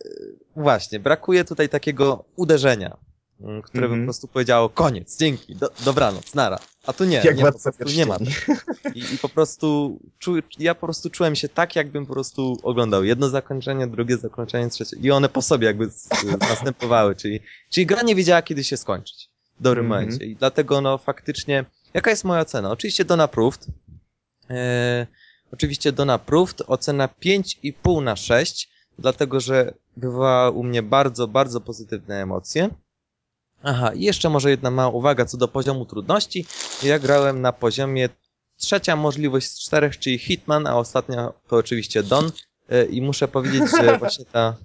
właśnie, brakuje tutaj takiego uderzenia, m, które by Mhm. po prostu powiedziało koniec, dzięki, do, dobranoc, nara. A tu nie, Jak nie, po prostu nie ma. pierścieni. [laughs] I, I po prostu czu, ja po prostu czułem się tak, jakbym po prostu oglądał jedno zakończenie, drugie zakończenie, trzecie. I one po sobie jakby z, [laughs] następowały, czyli, czyli gra nie wiedziała, kiedy się skończyć w dobrym Mhm. momencie. I dlatego no faktycznie, jaka jest moja ocena? Oczywiście Dona Approved. E, oczywiście Dona Approved, ocena 5,5 na 6, dlatego że wywołała u mnie bardzo, bardzo pozytywne emocje. Aha, i jeszcze może jedna mała uwaga co do poziomu trudności. Ja grałem na poziomie trzecia możliwość z czterech, czyli Hitman, a ostatnia to oczywiście Don. E, I muszę powiedzieć, że [laughs] właśnie ta,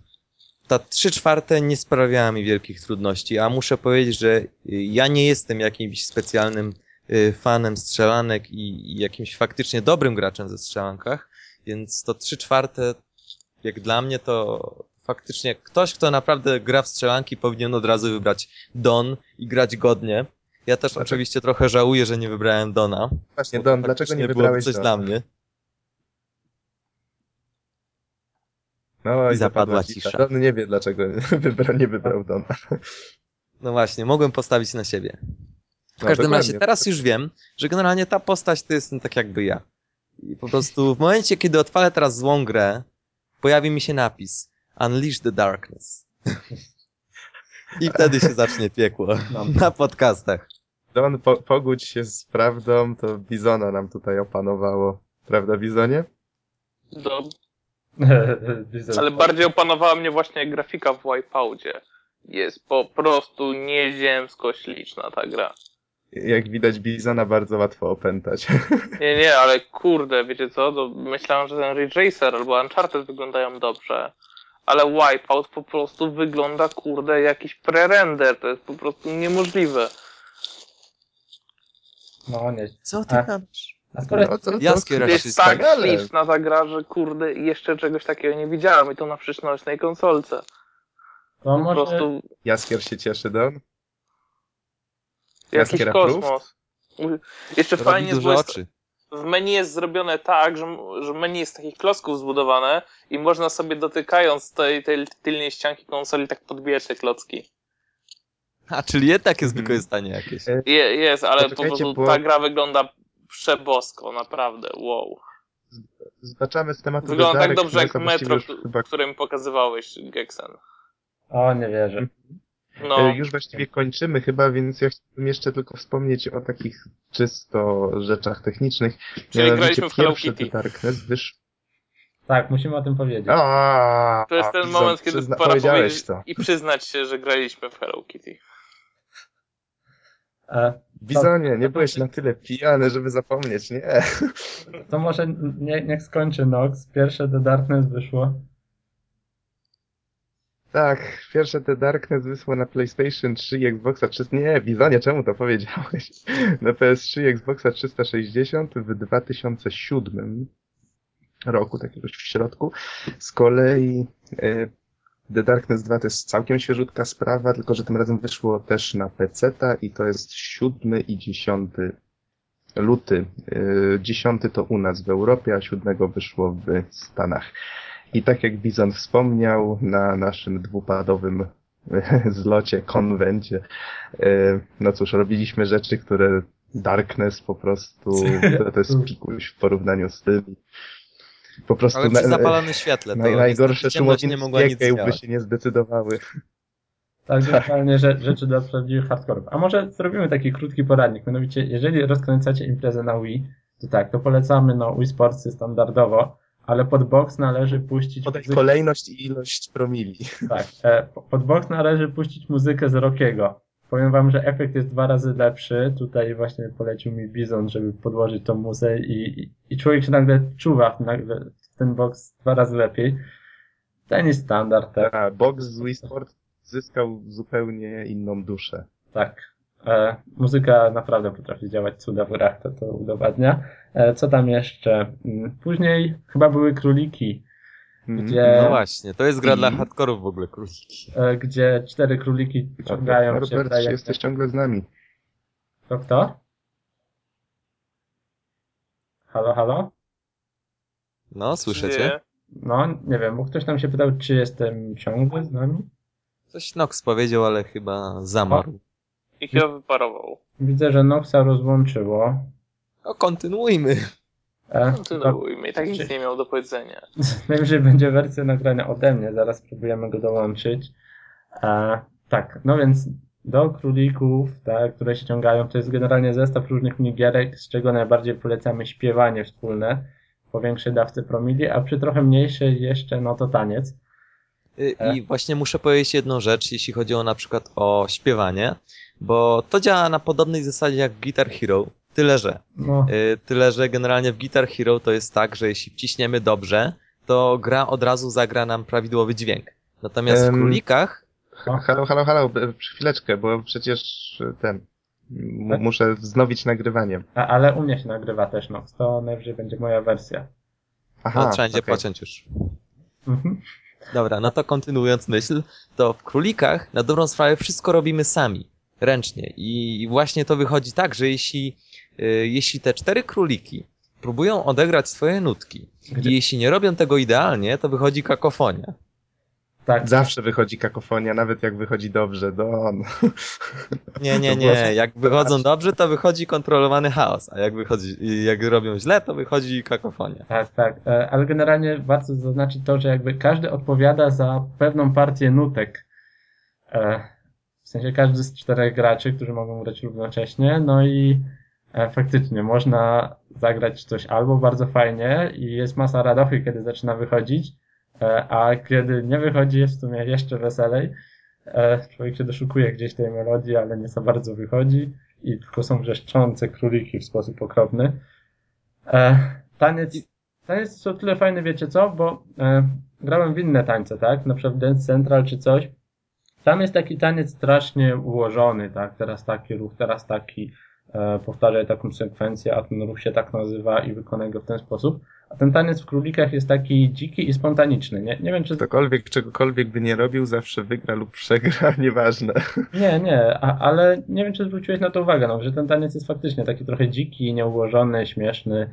ta trzy czwarte nie sprawiała mi wielkich trudności, a muszę powiedzieć, że y, ja nie jestem jakimś specjalnym y, fanem strzelanek i, jakimś faktycznie dobrym graczem ze strzelankach, więc to trzy czwarte, jak dla mnie, to faktycznie ktoś, kto naprawdę gra w strzelanki, powinien od razu wybrać Don i grać godnie. Ja też Dlaczego? oczywiście trochę żałuję, że nie wybrałem Dona. Właśnie, Don, dlaczego nie wybrałeś coś Dona? dla mnie. No I zapadła cisza. Don nie wie, dlaczego [laughs] wybra, nie wybrał Dona. No właśnie, mogłem postawić na siebie. W No, każdym razie, teraz już wiem, że generalnie ta postać to jest tak jakby ja. I po prostu w momencie, kiedy odpalę teraz złą grę, pojawi mi się napis Unleash the Darkness. I wtedy się zacznie piekło No. na podcastach. Don, po, pogódź się z prawdą, to Bizona nam tutaj opanowało. Prawda, Bizonie? Widzę, [laughs] ale bardziej opanowała mnie właśnie grafika w Wipeoutie. Jest po prostu nieziemsko śliczna ta gra. Jak widać, Bizona bardzo łatwo opętać. [laughs] Nie, nie, ale kurde, wiecie co? To myślałem, że ten Ridge Racer albo Uncharted wyglądają dobrze. Ale Wipeout po prostu wygląda, kurde, jakiś pre-render. To jest po prostu niemożliwe. No nie. Co ty gadasz? A skoro No, to, jest tak ale- śliczna ta gra, że kurde, jeszcze czegoś takiego nie widziałem i to na przyszłośnej konsolce. to Po może... prostu Jaskier się cieszy, Don? jakiś Jaskier kosmos. Jeszcze Robi fajnie duże jest, oczy. W menu jest zrobione tak, że, że menu jest z takich klocków zbudowane i można sobie dotykając tej, tej tylnej ścianki konsoli tak podbijać te klocki. A, czyli jednak jest Mhm. wykorzystanie jakieś. Je, jest, ale po prostu bo- ta gra wygląda przebosko, naprawdę, wow. Zbaczamy z tematu Wygląda tak Dark dobrze jak Metro, mi pokazywałeś, Gexen. O, nie wierzę. No, E, Już właściwie kończymy chyba, więc ja chciałbym jeszcze tylko wspomnieć o takich czysto rzeczach technicznych. Czyli Mianowicie graliśmy w Hello Kitty. Darkness wysz... Tak, musimy o tym powiedzieć. A, to jest ten moment, kiedy przyzna- pora powiedziałeś powiedzieć to. i przyznać się, że graliśmy w Hello Kitty. E, Bizonie, nie byłeś na tyle pijany, żeby zapomnieć, nie? to może nie, niech skończy Nox. Pierwsze The Darkness wyszło. Tak, pierwsze The Darkness wysłał na PlayStation 3 i Xboxa 300... Nie, Bizonie, czemu to powiedziałeś? [laughs] Na PS3 i Xboxa 360 w 2007 roku, tak jakoś w środku. Z kolei e, The Darkness 2 to jest całkiem świeżutka sprawa, tylko że tym razem wyszło też na PC-ta i to jest 7 i 10 luty. E, 10 to u nas w Europie, a 7 wyszło w Stanach. I tak jak Bizon wspomniał, na naszym dwupadowym [laughs] zlocie, konwencie, e, no cóż, robiliśmy rzeczy, które Darkness po prostu, to, to jest pikuś w porównaniu z tym. Po prostu Ale przy zapalonym świetle. Naj, najgorsze niestety ciemność nie mogła nic szumowinskie by się nie zdecydowały. Tak, dokładnie że, rzeczy dla prawdziwych hardcore. A może zrobimy taki krótki poradnik. Mianowicie, jeżeli rozkręcacie imprezę na Wii, to tak, to polecamy no Wii Sportsy standardowo, ale pod box należy puścić Podaj muzykę, kolejność i ilość promili. tak, e, po- pod box należy puścić muzykę z Rockiego. Powiem wam, że efekt jest dwa razy lepszy. Tutaj właśnie polecił mi Bizon, żeby podłożyć tą muzę i, i, i człowiek się nagle czuwa w, nagle w ten box dwa razy lepiej. Ten jest standard, tak? A box z Wii Sport zyskał zupełnie inną duszę. Tak. E, muzyka naprawdę potrafi działać cuda w grach, to to udowadnia. E, co tam jeszcze? Mm, Później chyba były króliki, Mhm. Gdzie- No właśnie, to jest gra I- dla hardkorów w ogóle, króliki. e, gdzie cztery króliki ciągają się. Norbert, wdaje- jesteś ciągle z nami. To kto? Halo, halo? No, słyszycie? No, nie wiem, bo ktoś tam się pytał, czy jestem ciągle z nami. Coś Nox powiedział, ale chyba zamarł. I chyba wyparował. Widzę, że Noxa rozłączyło. No, kontynuujmy. E, Kontynuujmy. I tak Czy- nic nie miał do powiedzenia. [laughs] Najwyżej będzie wersja nagrania ode mnie, zaraz spróbujemy go dołączyć. E, tak, no więc do królików, tak, które się ciągają, to jest generalnie zestaw różnych minigierek, z czego najbardziej polecamy śpiewanie wspólne po większej dawce promili, a przy trochę mniejszej jeszcze, no to taniec. Y, E? I właśnie muszę powiedzieć jedną rzecz, jeśli chodzi o na przykład o śpiewanie, bo to działa na podobnej zasadzie jak w Guitar Hero, tyle że. No, Y, Tyle, że generalnie w Guitar Hero to jest tak, że jeśli wciśniemy dobrze, to gra od razu zagra nam prawidłowy dźwięk. Natomiast w Em, królikach, Halo, halo, halo, b- chwileczkę, bo przecież ten... m- Muszę wznowić nagrywanie. a, ale u mnie się nagrywa też Nox, to najwyżej będzie moja wersja. Aha, no, trzeba będzie okej. pociąć już. Mhm. Dobra, no to kontynuując myśl, to w królikach na dobrą sprawę wszystko robimy sami, ręcznie. I właśnie to wychodzi tak, że jeśli, y, jeśli te cztery króliki próbują odegrać swoje nutki i jeśli nie robią tego idealnie, to wychodzi kakofonia. Tak, Zawsze wychodzi kakofonia, nawet jak wychodzi dobrze. Do... no. [laughs] Nie, nie, nie. Jak wychodzą dobrze, to wychodzi kontrolowany chaos, a jak wychodzi, jak robią źle, to wychodzi kakofonia. Tak, tak. E, Ale generalnie warto zaznaczyć to, że jakby każdy odpowiada za pewną partię nutek. E, W sensie każdy z czterech graczy, którzy mogą grać równocześnie. No i e, faktycznie można zagrać coś albo bardzo fajnie i jest masa radochy, kiedy zaczyna wychodzić, a kiedy nie wychodzi jest w sumie jeszcze weselej. E, Człowiek się doszukuje gdzieś tej melodii, ale nie za bardzo wychodzi i tylko są wrzeszczące króliki w sposób okropny. E, taniec, taniec jest o tyle fajny, wiecie co, bo e, grałem w inne tańce, tak? Na przykład Dance Central czy coś. Tam jest taki taniec strasznie ułożony, tak? Teraz taki ruch, teraz taki, e, powtarzaj taką sekwencję, a ten ruch się tak nazywa i wykonaj go w ten sposób. A ten taniec w królikach jest taki dziki i spontaniczny. Nie, nie wiem, czy Ktokolwiek, czegokolwiek by nie robił, zawsze wygra lub przegra, [laughs] nieważne. Nie, nie, a, ale nie wiem, czy zwróciłeś na to uwagę, no, że ten taniec jest faktycznie taki trochę dziki, nieułożony, śmieszny.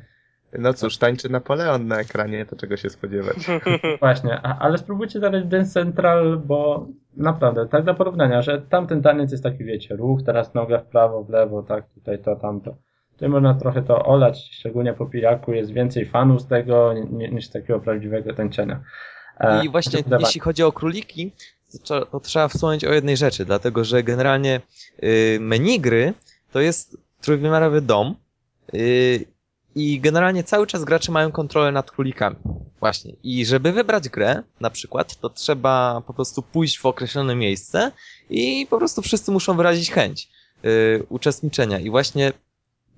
No cóż, tańczy Napoleon na ekranie, to czego się spodziewać. [laughs] Właśnie, a, ale spróbujcie zagrać Dance Central, bo naprawdę, tak dla porównania, że tamten taniec jest taki, wiecie, ruch, teraz noga w prawo, w lewo, tak, tutaj to, tamto. Tutaj można trochę to olać, szczególnie po pijaku, jest więcej fanów z tego ni- niż takiego prawdziwego tańczenia. E, I właśnie jeśli chodzi o króliki, to, trzeba- to trzeba wspomnieć o jednej rzeczy, dlatego że generalnie y, menu gry to jest trójwymiarowy dom y, i generalnie cały czas gracze mają kontrolę nad królikami. Właśnie. I żeby wybrać grę, na przykład, to trzeba po prostu pójść w określone miejsce i po prostu wszyscy muszą wyrazić chęć y, uczestniczenia. I właśnie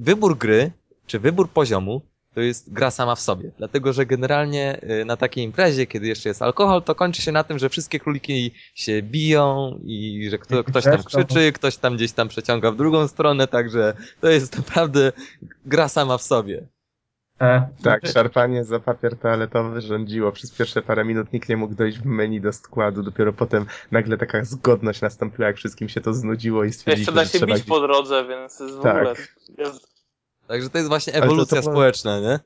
wybór gry, czy wybór poziomu, to jest gra sama w sobie. Dlatego, że generalnie y, na takiej imprezie, kiedy jeszcze jest alkohol, to kończy się na tym, że wszystkie króliki się biją i że kto, ktoś tam krzyczy, ktoś tam gdzieś tam przeciąga w drugą stronę, także to jest naprawdę gra sama w sobie. E, Tak, znaczy- szarpanie za papier toaletowy rządziło. Przez pierwsze parę minut nikt nie mógł dojść w menu do składu. Dopiero potem nagle taka zgodność nastąpiła, jak wszystkim się to znudziło i Jeszcze stwierdziliśmy, da że się trzeba bić gdzieś... po drodze, więc w Tak. ogóle jest Także to jest właśnie Ale to- to ewolucja było- społeczna, nie?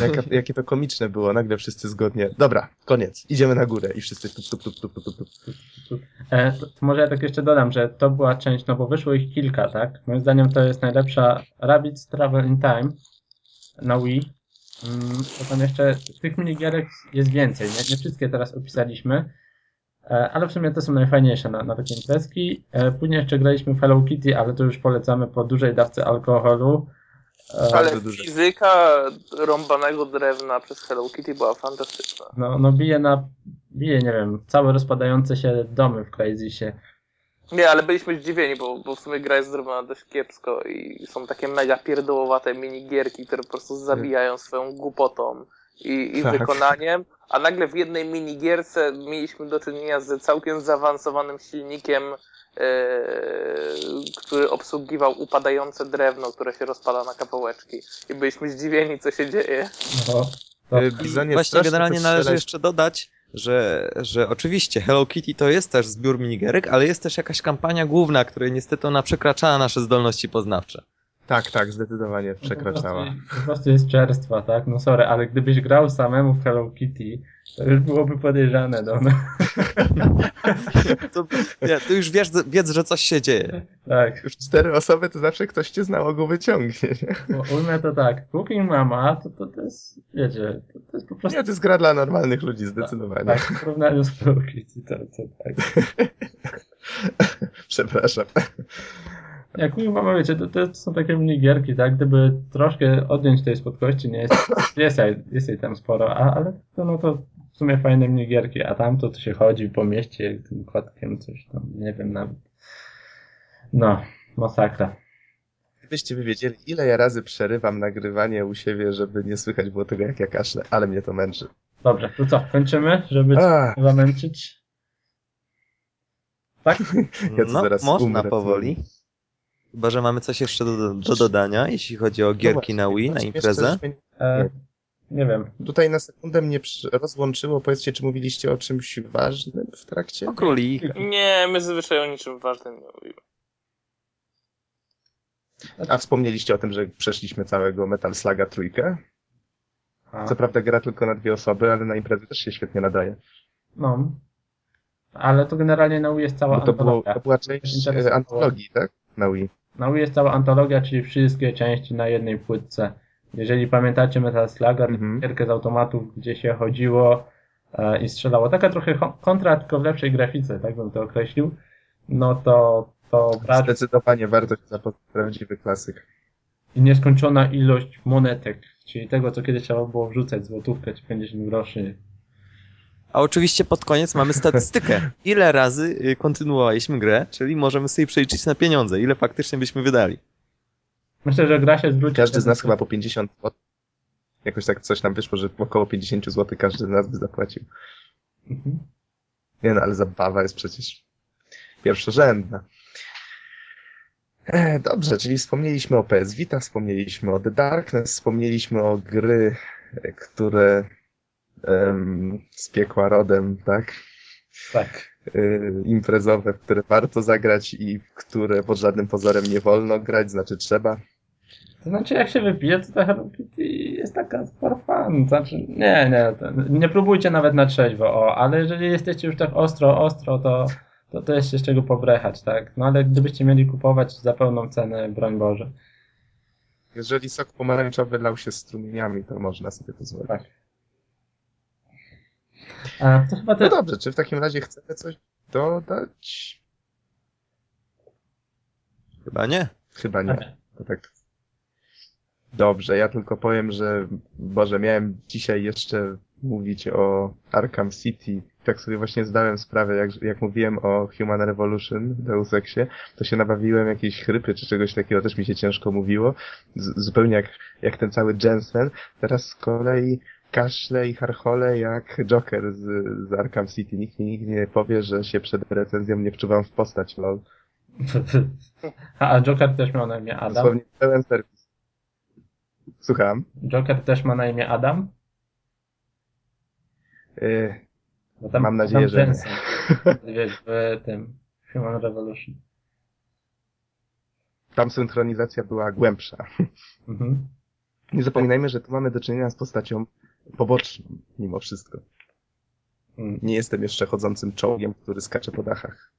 Jaka, jakie to komiczne było, nagle wszyscy zgodnie. Dobra, koniec, idziemy na górę i wszyscy tup, tup, tup, tup, tup, tup, tup. E, to, to może ja tak jeszcze dodam, że to była część, no bo wyszło ich kilka, tak? Moim zdaniem to jest najlepsza Rabbids Travel in Time na Wii. Mm, to tam jeszcze tych minigierek jest więcej, nie, nie wszystkie teraz opisaliśmy, e, ale w sumie to są najfajniejsze na, na takie imprezki. E, później jeszcze graliśmy w Hello Kitty, ale to już polecamy po dużej dawce alkoholu. E, Ale Bardzo duże. fizyka rąbanego drewna przez Hello Kitty była fantastyczna. no, no bije na, bije, nie wiem, całe rozpadające się domy w Crazysie. Nie, ale byliśmy zdziwieni, bo, bo w sumie gra jest zrobiona dość kiepsko i są takie mega pierdołowate minigierki, które po prostu zabijają swoją głupotą i, i Tak. wykonaniem, a nagle w jednej minigierce mieliśmy do czynienia z całkiem zaawansowanym silnikiem, e, który obsługiwał upadające drewno, które się rozpada na kawałeczki. I byliśmy zdziwieni, co się dzieje. No, Bizonie, właśnie generalnie należy jeszcze dodać, że, że oczywiście Hello Kitty to jest też zbiór minigierek, ale jest też jakaś kampania główna, której niestety ona przekraczała nasze zdolności poznawcze. Tak, tak, zdecydowanie przekraczała. Po prostu, po prostu jest czerstwa, tak? No sorry, ale gdybyś grał samemu w Hello Kitty, to już byłoby podejrzane, no. [laughs] To, nie, to już wiesz, wiedz, że coś się dzieje. tak. Już cztery osoby, to zawsze ktoś cię z nałogu wyciągnie, nie? Bo ujmę to tak, Cooking Mama, to, to, to jest, wiecie, to, to jest po prostu... Nie, to jest gra dla normalnych ludzi, zdecydowanie. Tak, w porównaniu z Hello Kitty, to, to tak. [laughs] Przepraszam. Jak Mama, wiecie, to, to są takie minigierki, tak? Gdyby troszkę odjąć tej słodkości, nie jest, jest, jej- jest jej tam sporo, a, ale to, no to w sumie fajne minigierki, a tamto to się chodzi po mieście tym kotkiem, coś tam, nie wiem nawet. No, masakra. Gdybyście wy wiedzieli, ile ja razy przerywam nagrywanie u siebie, żeby nie słychać było tego, jak ja kaszlę, ale mnie to męczy. Dobrze, to co, kończymy, żeby zamęczyć? Tak? [laughs] Ja No, zaraz można umrę, powoli. Chyba, że mamy coś jeszcze do, do dodania, jeśli chodzi o gierki na Wii, na imprezę. E, nie wiem. Tutaj na sekundę mnie rozłączyło. Powiedzcie, czy mówiliście o czymś ważnym w trakcie? O królik. Nie, my zazwyczaj o niczym ważnym nie mówimy. A wspomnieliście o tym, że przeszliśmy całego Metal Sluga trójkę. A, Co prawda gra tylko na dwie osoby, ale na imprezy też się świetnie nadaje. no. Ale to generalnie na Wii jest cała Bo to, było, to była część e, antologii, tak? Na Wii. Na Wii jest cała antologia, czyli wszystkie części na jednej płytce. Jeżeli pamiętacie Metal Slugger, Mhm. gierkę z automatów, gdzie się chodziło e, i strzelało, taka trochę kontra, tylko w lepszej grafice, tak bym to określił, no to, to Zdecydowanie warto się zapoznać. Prawdziwy klasyk. i nieskończona ilość monetek, czyli tego, co kiedyś trzeba było wrzucać, złotówkę czy 50 groszy. A oczywiście pod koniec mamy statystykę. [laughs] Ile razy y, kontynuowaliśmy grę, czyli możemy sobie przeliczyć na pieniądze, ile faktycznie byśmy wydali. Myślę, że gra się zwróci. Każdy z nas chyba po 50 zł. Jakoś tak coś nam wyszło, że około 50 zł każdy z nas by zapłacił. Mhm. Nie no, ale zabawa jest przecież pierwszorzędna. E, dobrze, czyli wspomnieliśmy o PS Vita, wspomnieliśmy o The Darkness, wspomnieliśmy o gry, e, które em, z piekła rodem, tak? Tak. Y, imprezowe, w które warto zagrać i w które pod żadnym pozorem nie wolno grać, znaczy trzeba. To znaczy, jak się wypije, to ta Hello Kitty jest taka for fun. Znaczy, nie, nie, nie próbujcie nawet na trzeźwo, o, ale jeżeli jesteście już tak ostro, ostro, to, to, jest się z czego pobrechać, tak? No ale gdybyście mieli kupować za pełną cenę, broń Boże. Jeżeli sok pomarańczowy lał się strumieniami, to można sobie pozwolić. Tak. A, to chyba No dobrze, czy w takim razie chcemy coś dodać? Chyba nie. Chyba nie. To tak. Dobrze, ja tylko powiem, że Boże, miałem dzisiaj jeszcze mówić o Arkham City. Tak sobie właśnie zdałem sprawę, jak, jak mówiłem o Human Revolution, Deus Exie, to się nabawiłem jakiejś chrypy czy czegoś takiego, też mi się ciężko mówiło. Z, zupełnie jak, jak ten cały Jensen. Teraz z kolei kaszle i harchole jak Joker z, z Arkham City. Nikt mi nigdy nie powie, że się przed recenzją nie wczuwam w postać, lol. [laughs] A, Joker też miał na imię Adam? Dosłownie pełen serwis. Słucham. Joker też ma na imię Adam? Yy, tam Mam nadzieję, że nie. Jensen, Wiesz, w tym Human Revolution. tam synchronizacja była głębsza. Mhm. Nie zapominajmy, że tu mamy do czynienia z postacią poboczną, mimo wszystko. Nie jestem jeszcze chodzącym czołgiem, który skacze po dachach.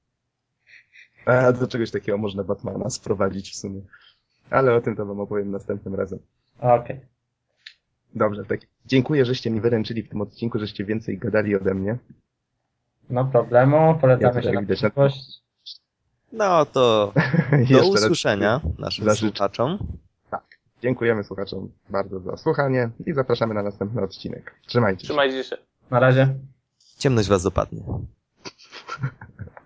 A do czegoś takiego można Batmana sprowadzić w sumie. Ale o tym to wam opowiem następnym razem. Okej. Dobrze, tak. Dziękuję, żeście mi wyręczyli w tym odcinku, żeście więcej gadali ode mnie. No problemu, polecamy Ja się na widać na- przyszłość. No to [laughs] do usłyszenia naszym Za życzę. słuchaczom. Dziękujemy słuchaczom bardzo za słuchanie i zapraszamy na następny odcinek. Trzymajcie się. Trzymajcie się. Na razie. Ciemność was dopadnie. [laughs]